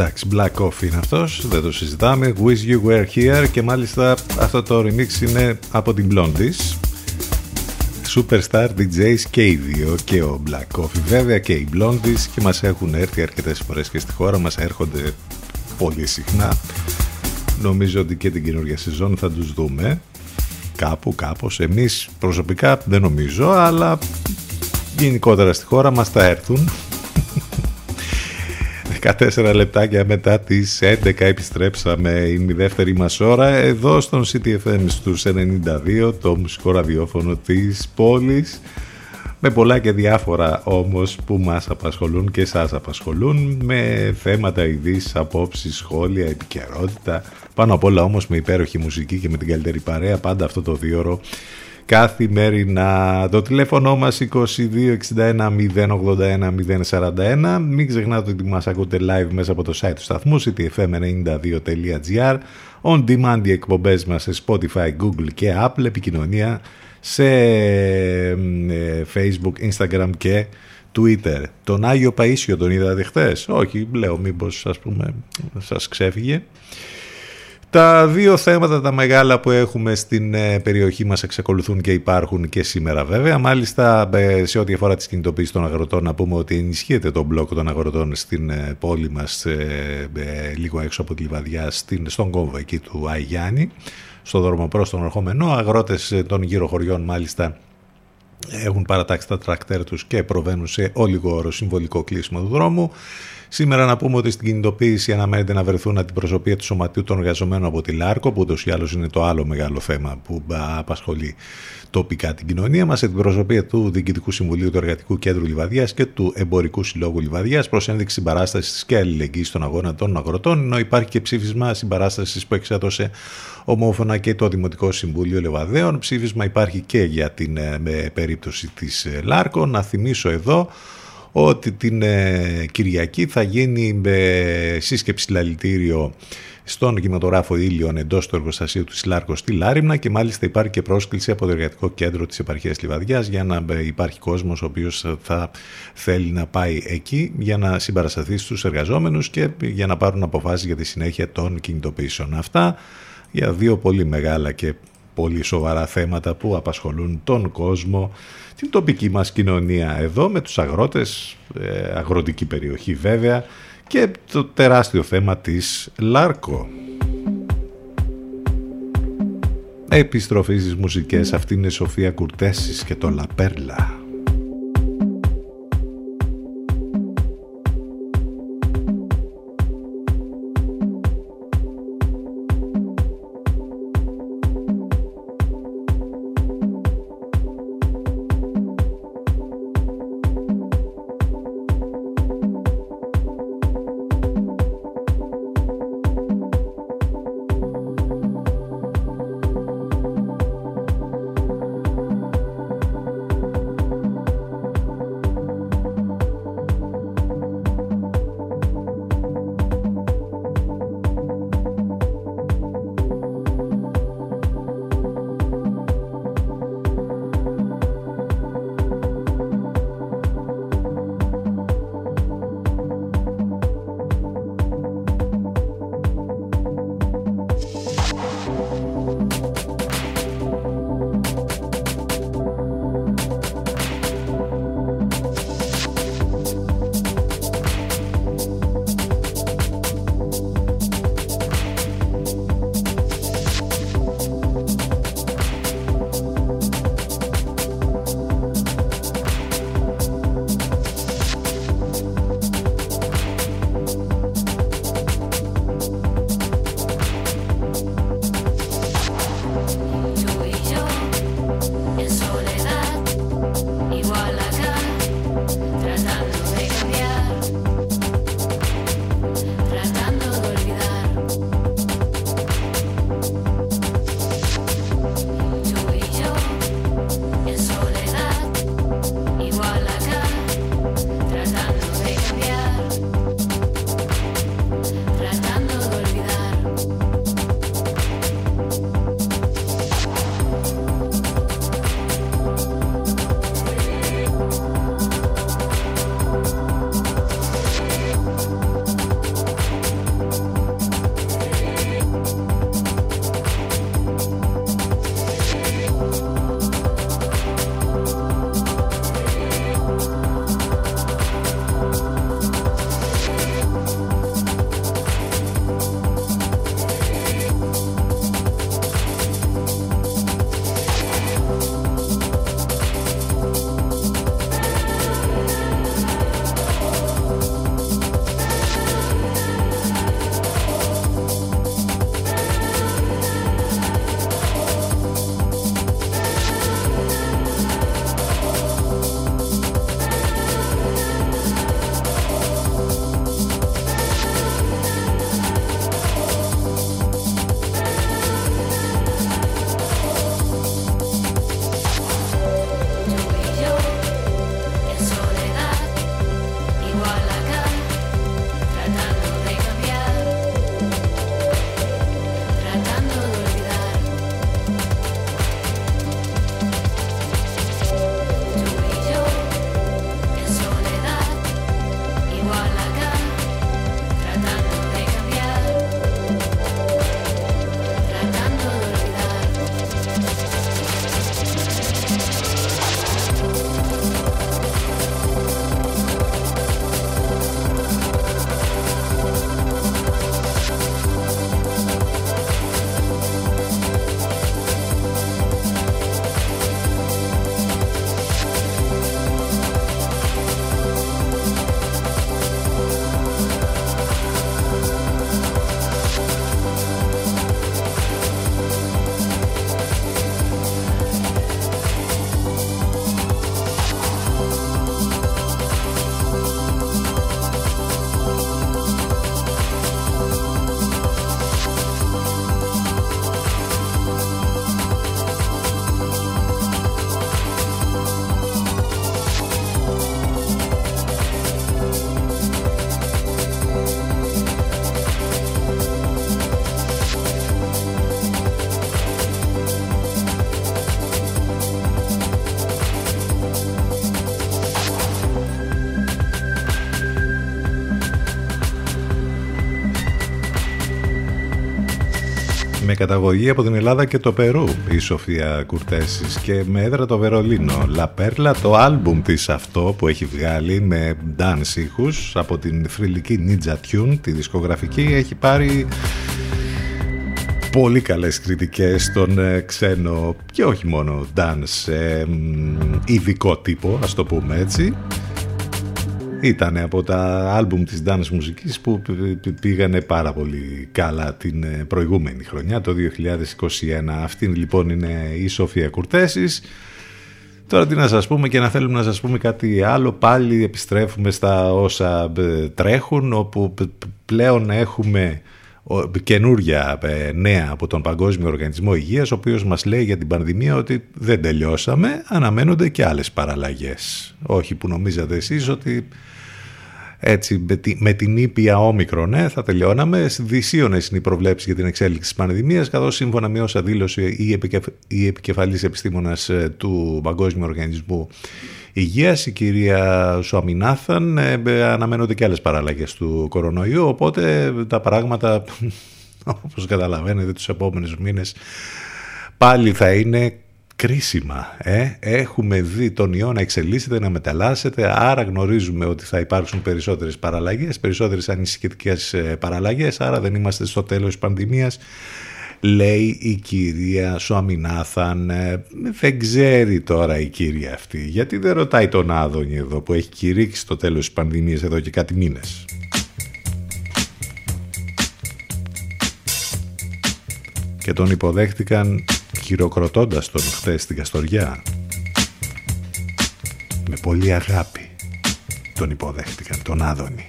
Εντάξει, Black Coffee είναι αυτός, δεν το συζητάμε. Wish You Were Here και μάλιστα αυτό το remix είναι από την Blondies. Superstar DJs και οι δύο και ο Black Coffee βέβαια και οι Blondies και μας έχουν έρθει αρκετές φορές και στη χώρα μας έρχονται πολύ συχνά. Νομίζω ότι και την καινούργια σεζόν θα τους δούμε κάπου κάπως. Εμείς προσωπικά δεν νομίζω αλλά γενικότερα στη χώρα μας θα έρθουν 14 λεπτάκια μετά τις 11 επιστρέψαμε. Η δεύτερη μας ώρα εδώ στον CTFM στους 92 το μουσικό ραδιόφωνο της πόλης. Με πολλά και διάφορα όμως που μας απασχολούν και σας απασχολούν με θέματα ειδήσεις, απόψεις, σχόλια, επικαιρότητα. Πάνω απ' όλα όμως με υπέροχη μουσική και με την καλύτερη παρέα πάντα αυτό το δίωρο καθημερινά. Το τηλέφωνο μας 2261 081 041. Μην ξεχνάτε ότι μας ακούτε live μέσα από το site του σταθμού ctfm92.gr On demand οι εκπομπές μας σε Spotify, Google και Apple. Επικοινωνία σε ε, Facebook, Instagram και Twitter. Τον Άγιο Παΐσιο τον είδατε χθες; Όχι, λέω μήπως ας πούμε σας ξέφυγε. Τα δύο θέματα τα μεγάλα που έχουμε στην ε, περιοχή μας εξακολουθούν και υπάρχουν και σήμερα βέβαια. Μάλιστα ε, σε ό,τι αφορά τις κινητοποίησεις των αγροτών να πούμε ότι ενισχύεται το μπλοκ των αγροτών στην ε, πόλη μας λίγο έξω από τη Λιβαδιά στον κόμβο εκεί του Αγιάννη στο δρόμο προς τον ερχόμενο. Αγρότες των γύρω χωριών μάλιστα έχουν παρατάξει τα τρακτέρ τους και προβαίνουν σε όλιγο συμβολικό κλείσιμο του δρόμου. Σήμερα να πούμε ότι στην κινητοποίηση αναμένεται να βρεθούν αντιπροσωπεία του Σωματείου των Εργαζομένων από τη ΛΑΡΚΟ, που ούτως ή άλλως είναι το άλλο μεγάλο θέμα που απασχολεί τοπικά την κοινωνία μας, αντιπροσωπεία του Διοικητικού Συμβουλίου του Εργατικού Κέντρου Λιβαδία και του Εμπορικού Συλλόγου Λιβαδία προ ένδειξη συμπαράστασης και αλληλεγγύης στον αγώνα των αγροτών, ενώ υπάρχει και ψήφισμα συμπαράστασης που εξέδωσε ομόφωνα και το Δημοτικό Συμβούλιο Λεβαδέων. Ψήφισμα υπάρχει και για την ε, περίπτωση της ε, ΛΑΡΚΟ. Να θυμίσω εδώ ότι την ε, Κυριακή θα γίνει ε, σύσκεψη λαλητήριο στον κινηματογράφο Ήλιον εντός του εργοστασίου του Σιλάρκο στη Λάριμνα και μάλιστα υπάρχει και πρόσκληση από το Εργατικό Κέντρο της Επαρχίας Λιβαδιάς για να ε, υπάρχει κόσμος ο οποίος θα θέλει να πάει εκεί για να συμπαρασταθεί στους εργαζόμενους και για να πάρουν αποφάσεις για τη συνέχεια των κινητοποιήσεων. Αυτά για δύο πολύ μεγάλα και πολύ σοβαρά θέματα που απασχολούν τον κόσμο την τοπική μας κοινωνία εδώ με τους αγρότες, ε, αγροτική περιοχή βέβαια και το τεράστιο θέμα της Λάρκο. Επιστροφής στις μουσικές, αυτή είναι η Σοφία Κουρτέσης και το Λαπέρλα. Καταγωγή από την Ελλάδα και το Περού η Σοφία Κουρτέσης και με έδρα το Βερολίνο. Λα Πέρλα το άλμπουμ της αυτό που έχει βγάλει με dance ήχους από την θρηλυκή Ninja Tune, τη δισκογραφική, έχει πάρει πολύ καλές κριτικές στον ε, ξένο και όχι μόνο dance ε, ειδικό τύπο, ας το πούμε έτσι. Ήταν από τα άλμπουμ της dance μουσικής που πήγανε πάρα πολύ καλά την ε, προηγούμενη χρονιά, το 2021. Αυτή λοιπόν είναι η Σοφία Κουρτέσης. Τώρα τι να σας πούμε και να θέλουμε να σας πούμε κάτι άλλο, πάλι επιστρέφουμε στα όσα τρέχουν, όπου πλέον έχουμε καινούρια ε, νέα από τον Παγκόσμιο Οργανισμό Υγείας ο οποίος μας λέει για την πανδημία ότι δεν τελειώσαμε, αναμένονται και άλλες παραλλαγές. Όχι που νομίζατε εσείς ότι έτσι με την ήπια όμικρον ναι, θα τελειώναμε. Δυσίωνες είναι οι προβλέψεις για την εξέλιξη της πανδημίας καθώς σύμφωνα με όσα δήλωσε η, επικεφ... η επικεφαλής επιστήμονας ε, του Παγκόσμιου Οργανισμού Υγείας, η κυρία Σουαμινάθαν, ε, αναμένονται και άλλες παραλλαγές του κορονοϊού, οπότε τα πράγματα, (laughs) όπως καταλαβαίνετε, τους επόμενους μήνες πάλι θα είναι κρίσιμα. Ε; Έχουμε δει τον ιό να εξελίσσεται, να μεταλλάσσεται, άρα γνωρίζουμε ότι θα υπάρξουν περισσότερες παραλλαγές, περισσότερες ανησυχητικές ε, παραλλαγές, άρα δεν είμαστε στο τέλος της πανδημίας λέει η κυρία Σουαμινάθαν ε, δεν ξέρει τώρα η κυρία αυτή γιατί δεν ρωτάει τον Άδωνη εδώ που έχει κηρύξει το τέλος της πανδημίας εδώ και κάτι μήνες. Και τον υποδέχτηκαν χειροκροτώντας τον χτες στην Καστοριά. Με πολύ αγάπη τον υποδέχτηκαν τον Άδωνη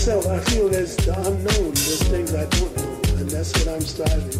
myself, I feel there's the unknown, there's things I don't know, and that's what I'm striving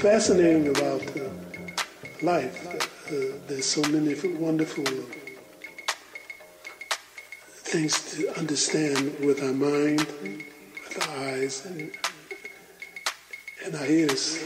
fascinating about uh, life. Uh, there's so many wonderful things to understand with our mind, with our eyes, and, and our ears.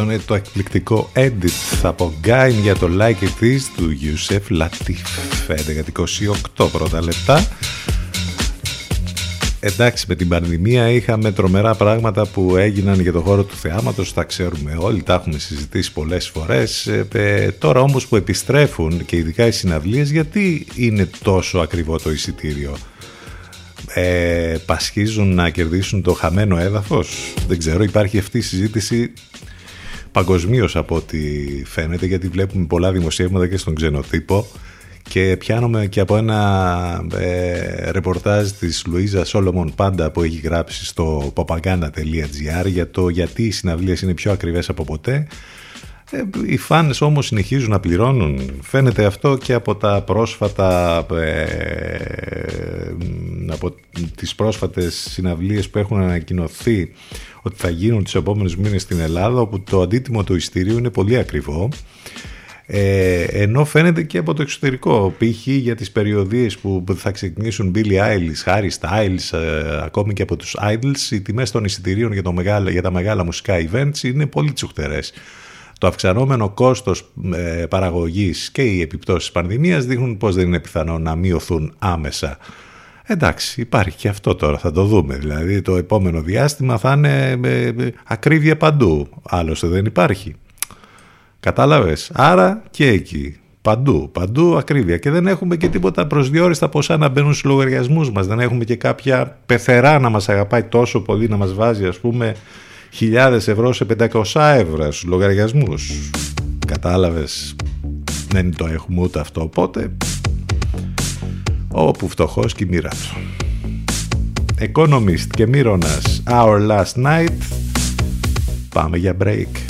Αυτό είναι το εκπληκτικό edit από Gain για το Like It Is του Yusef Latif. 11-28 πρώτα λεπτά. Εντάξει με την πανδημία είχαμε τρομερά πράγματα που έγιναν για το χώρο του θεάματος τα ξέρουμε όλοι, τα έχουμε συζητήσει πολλές φορές. Ε, ε, τώρα όμως που επιστρέφουν και ειδικά οι συναυλίες γιατί είναι τόσο ακριβό το εισιτήριο; Ε, πασχίζουν να κερδίσουν το χαμένο έδαφος; Δεν ξέρω υπάρχει αυτή η συζήτηση παγκοσμίως από ό,τι φαίνεται γιατί βλέπουμε πολλά δημοσιεύματα και στον ξενοτύπο. Και πιάνομαι και από ένα ε, ρεπορτάζ της Λουίζας Σόλομον Πάντα που έχει γράψει στο popaganda.gr για το γιατί οι συναυλίες είναι πιο ακριβές από ποτέ ε, οι φάνες όμως συνεχίζουν να πληρώνουν. Φαίνεται αυτό και από τα πρόσφατα ε, από τις πρόσφατες συναυλίες που έχουν ανακοινωθεί ότι θα γίνουν τις επόμενες μήνες στην Ελλάδα όπου το αντίτιμο του ειστηρίου είναι πολύ ακριβό. Ε, ενώ φαίνεται και από το εξωτερικό π.χ. για τις περιοδίες που θα ξεκινήσουν Billy Eilish, Harry Styles ε, ακόμη και από τους Idols οι τιμές των εισιτηρίων για, το μεγάλο, για τα μεγάλα μουσικά events είναι πολύ τσουχτερές το αυξανόμενο κόστος ε, παραγωγής και οι επιπτώσεις πανδημίας δείχνουν πως δεν είναι πιθανό να μειωθούν άμεσα Εντάξει, υπάρχει και αυτό τώρα, θα το δούμε. Δηλαδή το επόμενο διάστημα θα είναι ε, ε, ακρίβεια παντού. Άλλωστε δεν υπάρχει. Κατάλαβες. Άρα και εκεί. Παντού, παντού ακρίβεια. Και δεν έχουμε και τίποτα προσδιορίστα ποσά να μπαίνουν στους λογαριασμούς μας. Δεν έχουμε και κάποια πεθερά να μας αγαπάει τόσο πολύ να μας βάζει ας πούμε χιλιάδες ευρώ σε 500 ευρώ στους λογαριασμούς. Κατάλαβες; Δεν το έχουμε ούτε αυτό. Οπότε όπου φτωχός και η μοίρα του. Economist και Μύρονας Our Last Night Πάμε για break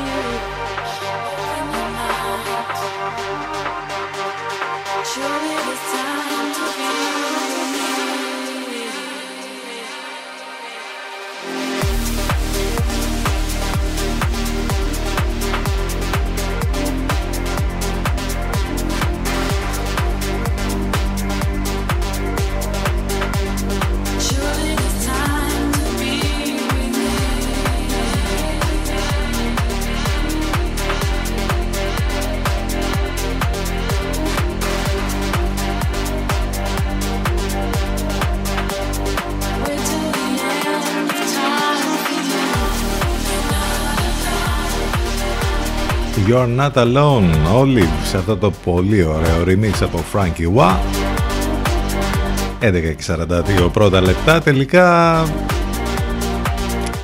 Johnny. You're Not Alone. Όλοι σε αυτό το πολύ ωραίο remix από Frankie Wah. 11.42 πρώτα λεπτά. Τελικά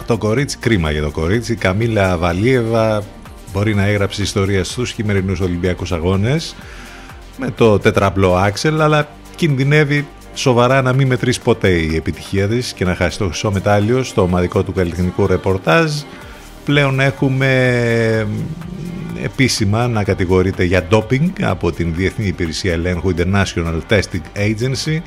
το κορίτσι κρίμα για το κορίτσι Καμίλα Βαλίεβα μπορεί να έγραψε ιστορία στους χειμερινούς Ολυμπιακούς Αγώνες με το τετραπλό άξελ αλλά κινδυνεύει σοβαρά να μην μετρήσει ποτέ η επιτυχία της και να χάσει το χρυσό μετάλλιο στο ομαδικό του καλλιτεχνικού ρεπορτάζ. Πλέον έχουμε επίσημα να κατηγορείται για ντόπινγκ από την Διεθνή Υπηρεσία Ελέγχου International Testing Agency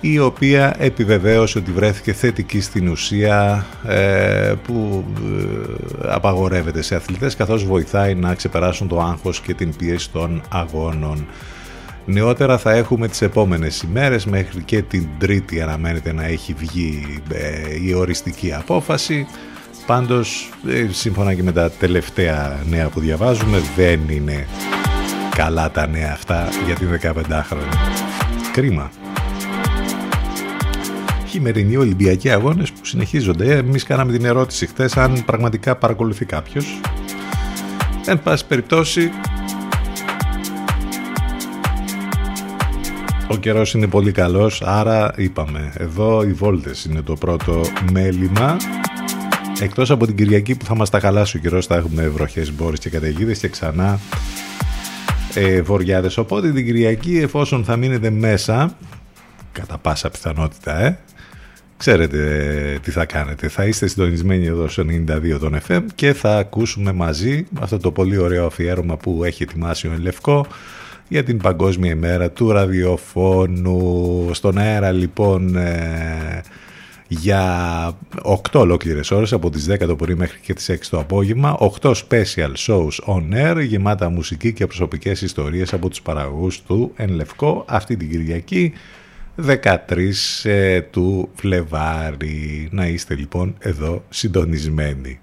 η οποία επιβεβαίωσε ότι βρέθηκε θετική στην ουσία ε, που ε, απαγορεύεται σε αθλητές καθώς βοηθάει να ξεπεράσουν το άγχος και την πίεση των αγώνων. Νεότερα θα έχουμε τις επόμενες ημέρες μέχρι και την Τρίτη αναμένεται να έχει βγει ε, η οριστική απόφαση. Πάντως, σύμφωνα και με τα τελευταία νέα που διαβάζουμε, δεν είναι καλά τα νέα αυτά για την 15χρονη. Κρίμα χειμερινοί Ολυμπιακοί αγώνες που συνεχίζονται. Εμείς κάναμε την ερώτηση χθες αν πραγματικά παρακολουθεί κάποιος. Εν πάση περιπτώσει, ο καιρός είναι πολύ καλός, άρα είπαμε, εδώ οι βόλτες είναι το πρώτο μέλημα. Εκτός από την Κυριακή που θα μας τα χαλάσει ο καιρός, θα έχουμε βροχές, μπόρες και καταιγίδες και ξανά ε, βοριάδες. Οπότε την Κυριακή εφόσον θα μείνετε μέσα, κατά πάσα πιθανότητα, ε, Ξέρετε τι θα κάνετε. Θα είστε συντονισμένοι εδώ στο 92 των FM και θα ακούσουμε μαζί αυτό το πολύ ωραίο αφιέρωμα που έχει ετοιμάσει ο Ελευκό για την Παγκόσμια ημέρα του ραδιοφώνου. Στον αέρα λοιπόν ε, για 8 ολόκληρες ώρες από τις 10 το πρωί μέχρι και τις 6 το απόγευμα 8 special shows on air γεμάτα μουσική και προσωπικές ιστορίες από τους παραγωγούς του Εν Λευκό αυτή την Κυριακή 13 ε, του Φλεβάρι. Να είστε λοιπόν εδώ συντονισμένοι.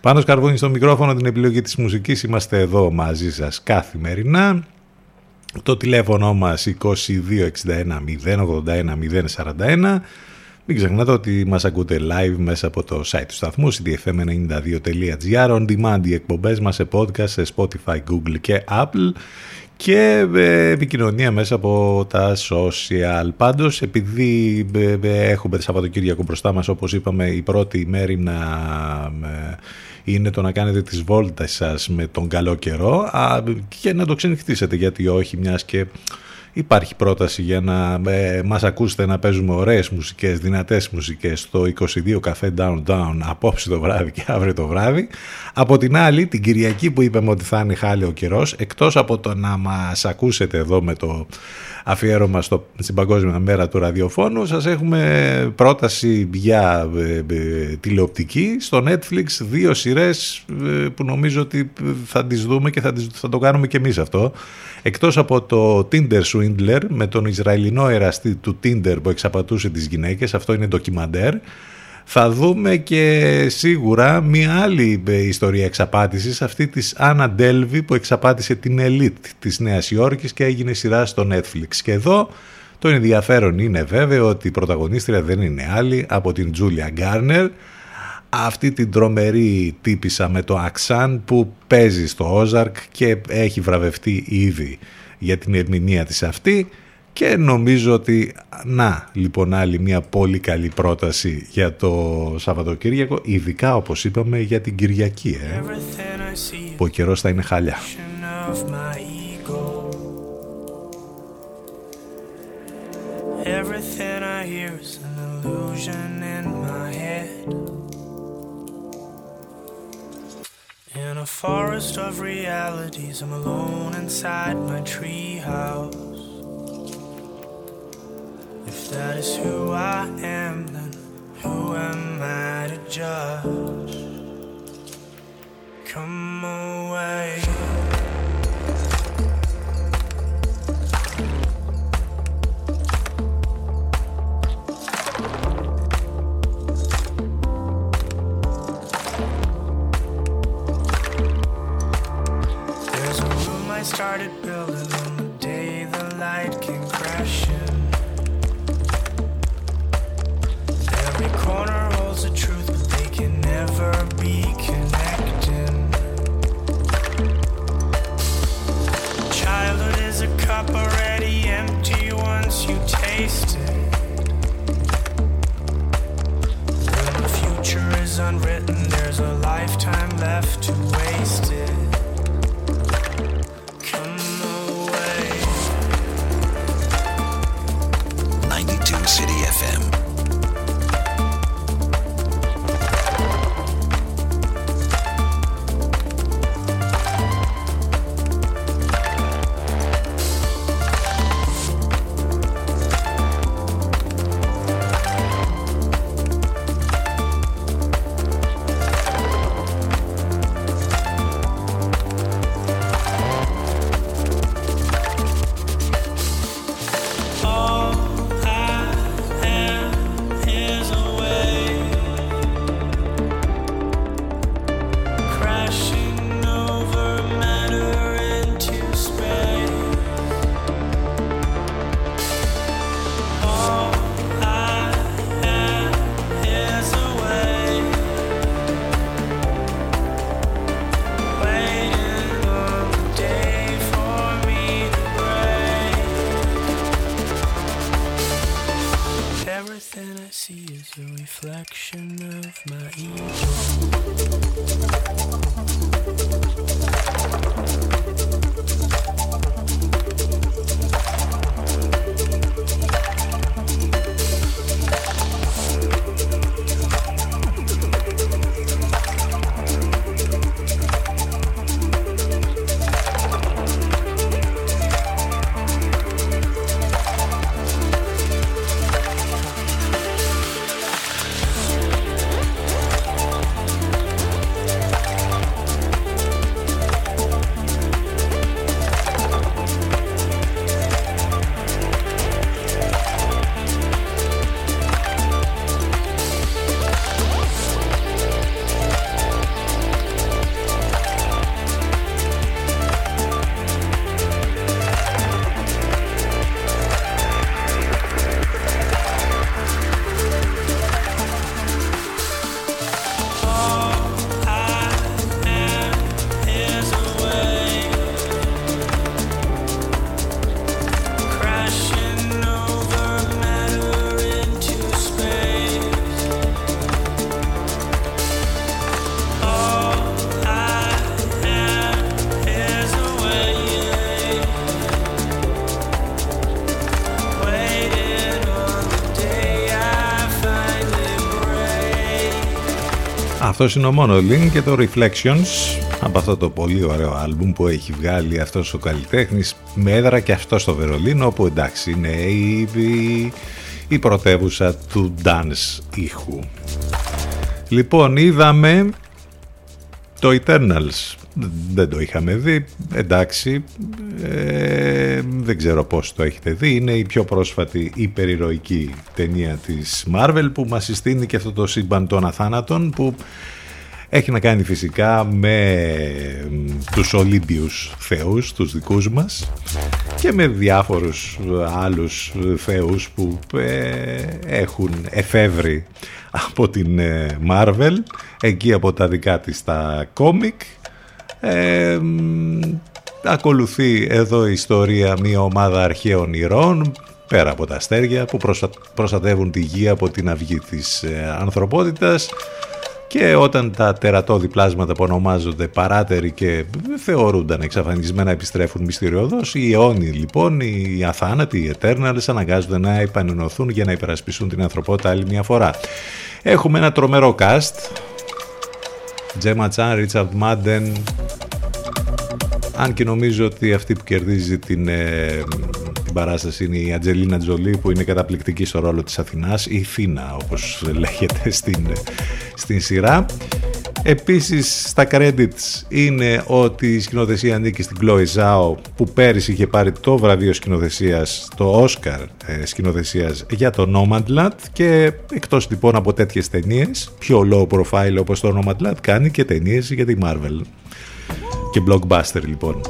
Πάνω σκαρβούνι στο μικρόφωνο την επιλογή της μουσικής είμαστε εδώ μαζί σας καθημερινά. Το τηλέφωνο μας 2261 081 041 μην ξεχνάτε ότι μας ακούτε live μέσα από το site του σταθμού cdfm92.gr on demand οι εκπομπές μας σε podcast σε Spotify, Google και Apple και ε, επικοινωνία μέσα από τα social. Πάντως επειδή ε, ε, έχουμε το Σαββατοκύριακο μπροστά μας όπως είπαμε η πρώτη μέρη να είναι το να κάνετε τις βόλτες σας με τον καλό καιρό και να το ξενυχτήσετε γιατί όχι μιας και Υπάρχει πρόταση για να ε, μας ακούσετε να παίζουμε ωραίες μουσικές, δυνατές μουσικές στο 22 Café Downtown απόψε το βράδυ και αύριο το βράδυ. Από την άλλη, την Κυριακή που είπαμε ότι θα είναι χάλιο καιρός, εκτός από το να μας ακούσετε εδώ με το αφιέρωμα στο, στην Παγκόσμια Μέρα του Ραδιοφώνου, σας έχουμε πρόταση για ε, ε, τηλεοπτική στο Netflix, δύο σειρές ε, που νομίζω ότι θα τις δούμε και θα, θα το κάνουμε και εμείς αυτό. Εκτός από το Tinder Swindler με τον Ισραηλινό εραστή του Tinder που εξαπατούσε τις γυναίκες, αυτό είναι ντοκιμαντέρ, θα δούμε και σίγουρα μια άλλη ιστορία εξαπάτησης, αυτή της Άννα Ντέλβι που εξαπάτησε την ελίτ της Νέας Υόρκης και έγινε σειρά στο Netflix. Και εδώ το ενδιαφέρον είναι βέβαιο ότι η πρωταγωνίστρια δεν είναι άλλη από την Τζούλια Γκάρνερ, αυτή την τρομερή τύπησα με το Αξάν που παίζει στο Όζαρκ και έχει βραβευτεί ήδη για την ερμηνεία της αυτή και νομίζω ότι να λοιπόν άλλη μια πολύ καλή πρόταση για το Σαββατοκύριακο ειδικά όπως είπαμε για την Κυριακή ε, που ο καιρός θα είναι χαλιά. Everything I hear is an illusion in my head. In a forest of realities I'm alone inside my treehouse If that is who I am, then who am I to judge? Come away. There's a room I started building cup already empty once you taste it. The future is unwritten, there's a lifetime left to waste it. Come away. 92 City FM. Αυτό είναι ο Monolink και το Reflections από αυτό το πολύ ωραίο άλμπουμ που έχει βγάλει αυτός ο καλλιτέχνης με έδρα και αυτό στο Βερολίνο όπου εντάξει είναι η, η, η πρωτεύουσα του dance ήχου. Λοιπόν είδαμε το Eternals. Δεν το είχαμε δει. Εντάξει ε, δεν ξέρω πώς το έχετε δει. Είναι η πιο πρόσφατη υπερηρωική ταινία της Marvel που μας συστήνει και αυτό το σύμπαν των αθάνατων που έχει να κάνει φυσικά με τους Ολύμπιους θεούς, τους δικούς μας και με διάφορους άλλους θεούς που ε, έχουν εφεύρει από την ε, Marvel εκεί από τα δικά της τα κόμικ ε, ακολουθεί εδώ η ιστορία μια ομάδα αρχαίων ηρώων πέρα από τα αστέρια που προστατεύουν τη γη από την αυγή της ανθρωπότητας και όταν τα τερατώδη πλάσματα που ονομάζονται παράτεροι και θεωρούνταν εξαφανισμένα επιστρέφουν μυστηριώδως, οι αιώνιοι λοιπόν, οι αθάνατοι, οι Eternals αναγκάζονται να επανενωθούν για να υπερασπιστούν την ανθρωπότητα άλλη μια φορά. Έχουμε ένα τρομερό cast. Τζέμα Τσάν, Ρίτσαρντ Μάντεν. Αν και νομίζω ότι αυτή που κερδίζει την, ε, την παράσταση είναι η Ατζελίνα Τζολί που είναι καταπληκτική στο ρόλο της Αθηνάς, η Θήνα όπως λέγεται στην στην σειρά. Επίσης στα credits είναι ότι η σκηνοθεσία ανήκει στην Chloe Zhao που πέρυσι είχε πάρει το βραβείο σκηνοθεσίας, το Oscar ε, σκηνοθεσίας για το Nomadland και εκτός λοιπόν από τέτοιες ταινίες, πιο low profile όπως το Nomadland κάνει και ταινίες για τη Marvel και blockbuster λοιπόν.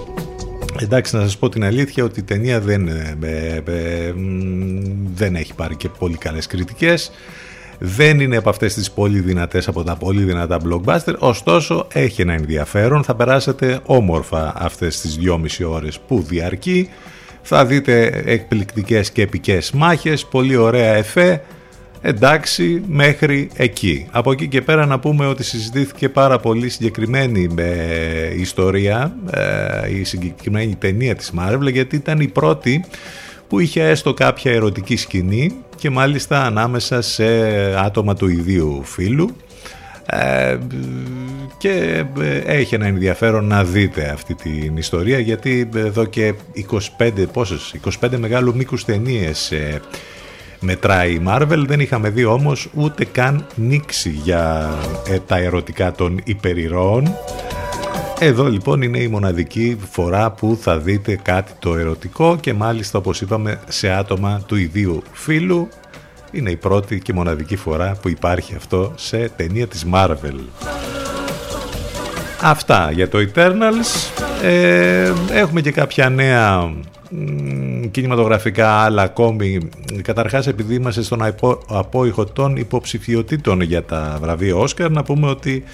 Εντάξει να σας πω την αλήθεια ότι η ταινία δεν, ε, ε, ε δεν έχει πάρει και πολύ καλές κριτικές δεν είναι από αυτές τις πολύ δυνατές από τα πολύ δυνατά blockbuster. Ωστόσο έχει ένα ενδιαφέρον. Θα περάσετε όμορφα αυτές τις 2,5 ώρες που διαρκεί. Θα δείτε εκπληκτικές και επικές μάχες. Πολύ ωραία εφέ. Εντάξει μέχρι εκεί. Από εκεί και πέρα να πούμε ότι συζητήθηκε πάρα πολύ συγκεκριμένη ε, ιστορία, ε, η συγκεκριμένη ταινία της Marvel γιατί ήταν η πρώτη που είχε έστω κάποια ερωτική σκηνή και μάλιστα ανάμεσα σε άτομα του ιδίου φίλου ε, και έχει ένα ενδιαφέρον να δείτε αυτή την ιστορία γιατί εδώ και 25, πόσες, 25 μεγάλου μήκους ταινίες μετράει η Marvel. Δεν είχαμε δει όμως ούτε καν νήξη για ε, τα ερωτικά των υπερηρώων. Εδώ λοιπόν είναι η μοναδική φορά που θα δείτε κάτι το ερωτικό και μάλιστα όπως είπαμε σε άτομα του ιδίου φίλου. Είναι η πρώτη και μοναδική φορά που υπάρχει αυτό σε ταινία της Marvel. Αυτά για το Eternals. Ε, έχουμε και κάποια νέα κινηματογραφικά άλλα ακόμη. Καταρχάς επειδή είμαστε στον απόϊχο των υποψηφιωτήτων για τα βραβεία Όσκαρ να πούμε ότι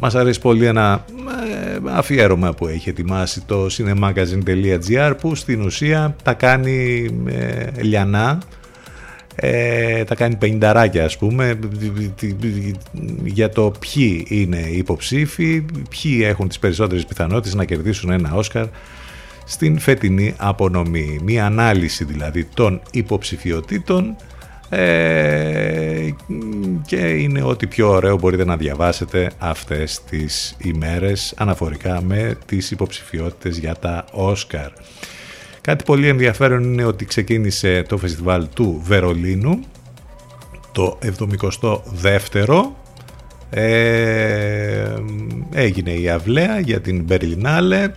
μας αρέσει πολύ ένα ε, αφιέρωμα που έχει ετοιμάσει το cinemagazine.gr που στην ουσία τα κάνει ε, λιανά ε, τα κάνει πενινταράκια ας πούμε για το ποιοι είναι υποψήφοι ποιοι έχουν τις περισσότερες πιθανότητες να κερδίσουν ένα Όσκαρ στην φετινή απονομή. Μία ανάλυση δηλαδή των υποψηφιωτήτων ε, και είναι ό,τι πιο ωραίο μπορείτε να διαβάσετε αυτές τις ημέρες αναφορικά με τις υποψηφιότητες για τα Όσκαρ. Κάτι πολύ ενδιαφέρον είναι ότι ξεκίνησε το φεστιβάλ του Βερολίνου το 72ο ε, έγινε η αυλαία για την Μπερλινάλε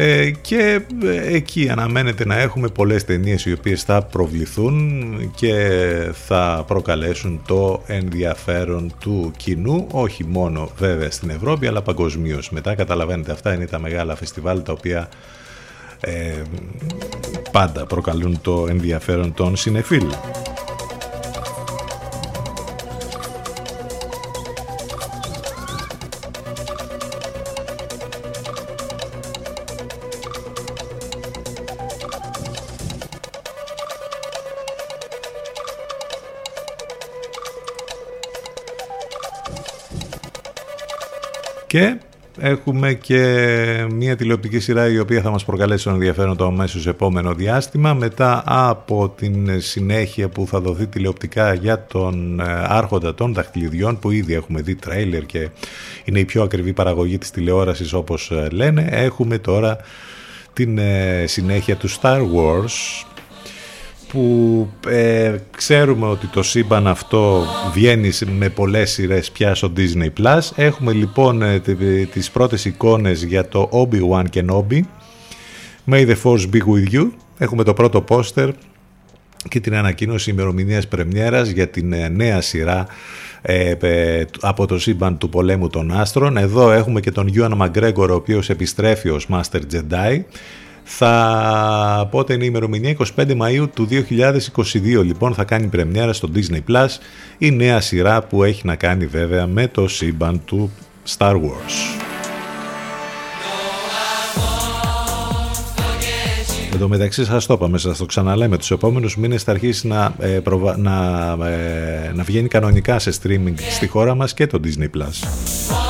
ε, και ε, εκεί αναμένεται να έχουμε πολλές ταινίες οι οποίες θα προβληθούν και θα προκαλέσουν το ενδιαφέρον του κοινού όχι μόνο βέβαια στην Ευρώπη αλλά παγκοσμίως. Μετά καταλαβαίνετε αυτά είναι τα μεγάλα φεστιβάλ τα οποία ε, πάντα προκαλούν το ενδιαφέρον των συνεφίλων. Και έχουμε και μια τηλεοπτική σειρά η οποία θα μας προκαλέσει τον ενδιαφέρον το αμέσως επόμενο διάστημα. Μετά από την συνέχεια που θα δοθεί τηλεοπτικά για τον ε, άρχοντα των δαχτυλιδιών που ήδη έχουμε δει τρέιλερ και είναι η πιο ακριβή παραγωγή της τηλεόρασης όπως ε, λένε έχουμε τώρα την ε, συνέχεια του Star Wars που ε, ξέρουμε ότι το σύμπαν αυτό βγαίνει με πολλές σειρές πια στο Disney Plus. Έχουμε λοιπόν ε, τις πρώτες εικόνες για το Obi-Wan Kenobi. May the Force be with you. Έχουμε το πρώτο πόστερ και την ανακοίνωση ημερομηνίας πρεμιέρας για την ε, νέα σειρά ε, από το σύμπαν του πολέμου των άστρων. Εδώ έχουμε και τον Ewan McGregor ο οποίος επιστρέφει ως Master Jedi θα πότε είναι η ημερομηνία 25 Μαΐου του 2022 λοιπόν θα κάνει πρεμιέρα στο Disney Plus η νέα σειρά που έχει να κάνει βέβαια με το σύμπαν του Star Wars. Εν τω μεταξύ σας το είπαμε, σας το ξαναλέμε, τους επόμενους μήνες θα αρχίσει να, ε, να, ε, να βγαίνει κανονικά σε streaming στη χώρα μας και το Disney Plus.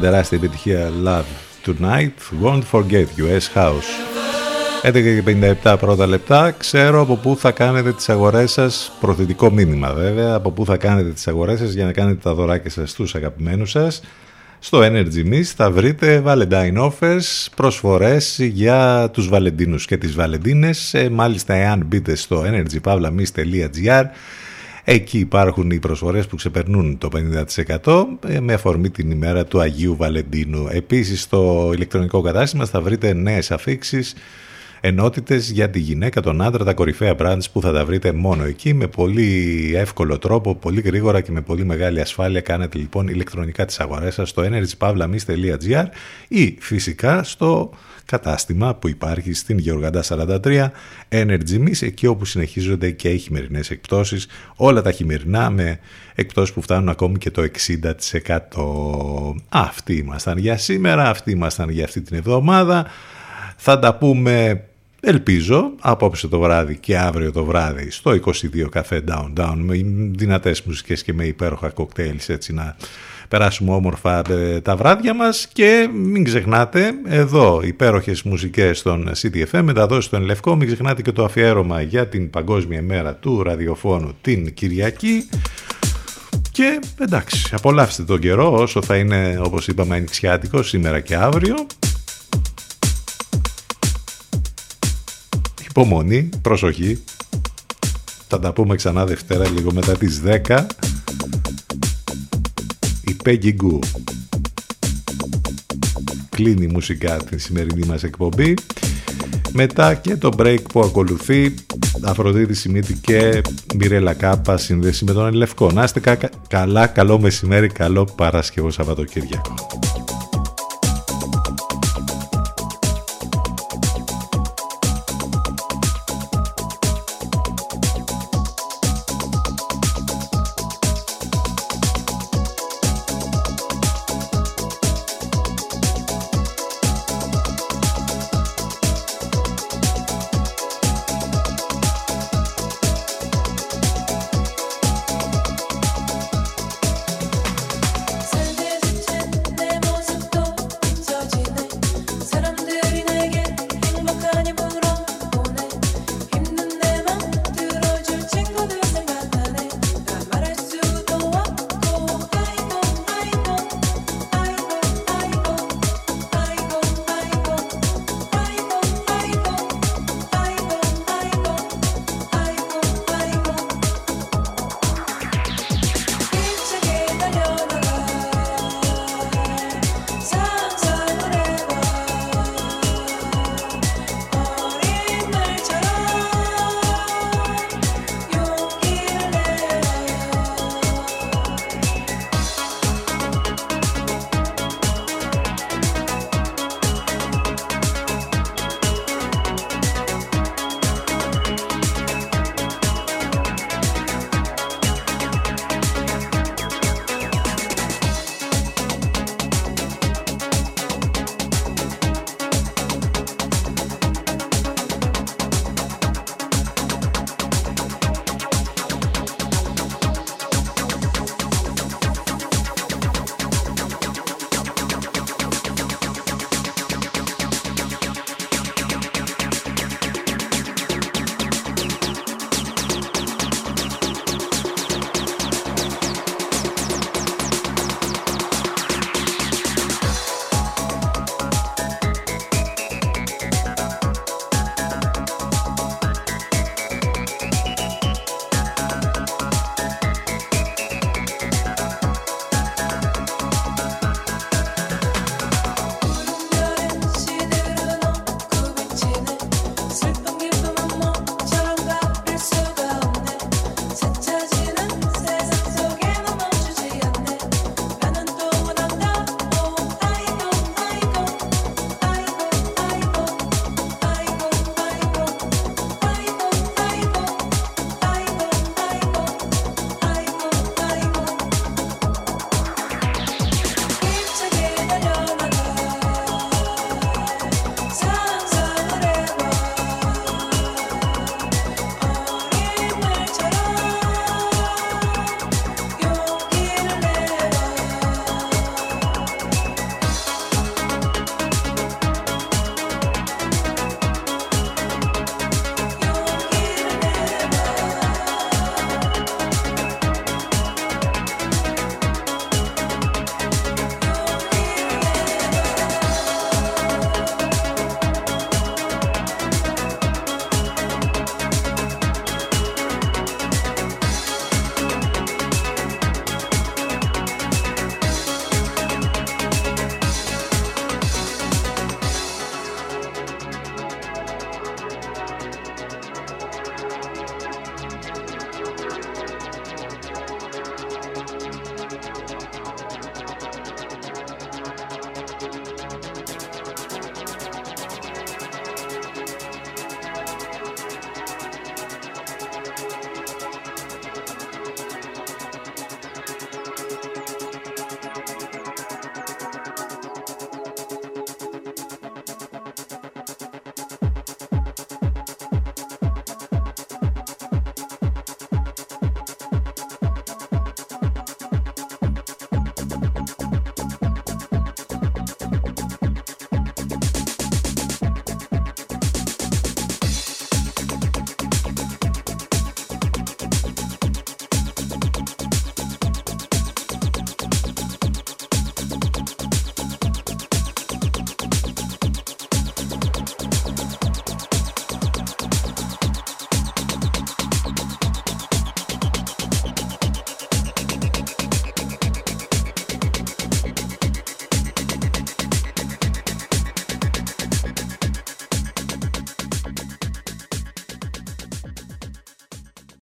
Τεράστια επιτυχία Love Tonight Won't Forget You S House. 11 και 57 πρώτα λεπτά. Ξέρω από πού θα κάνετε τις αγορές σας προθετικό μήνυμα βέβαια από πού θα κάνετε τις αγορές σας για να κάνετε τα δωράκια σας στους αγαπημένους σας. Στο Energy Mist θα βρείτε Valentine Offers, προσφορές για τους Βαλεντίνους και τις Βαλεντίνες. Ε, μάλιστα, εάν μπείτε στο energypavlamis.gr Εκεί υπάρχουν οι προσφορές που ξεπερνούν το 50% ε, με αφορμή την ημέρα του Αγίου Βαλεντίνου. Επίσης στο ηλεκτρονικό κατάστημα θα βρείτε νέες αφήξεις ενότητες για τη γυναίκα, τον άντρα, τα κορυφαία brands που θα τα βρείτε μόνο εκεί με πολύ εύκολο τρόπο, πολύ γρήγορα και με πολύ μεγάλη ασφάλεια κάνετε λοιπόν ηλεκτρονικά τις αγορές σας στο energypavlamis.gr ή φυσικά στο κατάστημα που υπάρχει στην Γεωργαντά 43 Energy Miss εκεί όπου συνεχίζονται και οι χειμερινές εκπτώσεις όλα τα χειμερινά με εκπτώσεις που φτάνουν ακόμη και το 60% Αυτοί ήμασταν για σήμερα, αυτοί ήμασταν για αυτή την εβδομάδα. Θα τα πούμε Ελπίζω απόψε το βράδυ και αύριο το βράδυ στο 22 καφέ Downtown με δυνατές μουσικές και με υπέροχα κοκτέιλς έτσι να περάσουμε όμορφα ε, τα βράδια μας και μην ξεχνάτε εδώ υπέροχες μουσικές στον CTFM μεταδόσεις στον Λευκό μην ξεχνάτε και το αφιέρωμα για την Παγκόσμια Μέρα του Ραδιοφώνου την Κυριακή και εντάξει απολαύστε τον καιρό όσο θα είναι όπως είπαμε ανοιξιάτικο σήμερα και αύριο Υπομονή, προσοχή. Θα τα πούμε ξανά Δευτέρα λίγο μετά τις 10. Η Peggy Goo κλείνει μουσικά την σημερινή μας εκπομπή. Μετά και το break που ακολουθεί Αφροδίτη Σιμίτη και Μιρέλα Κάπα συνδέση με τον Ελευκό. Να είστε καλά, καλό μεσημέρι, καλό Παρασκευό Σαββατοκύριακο.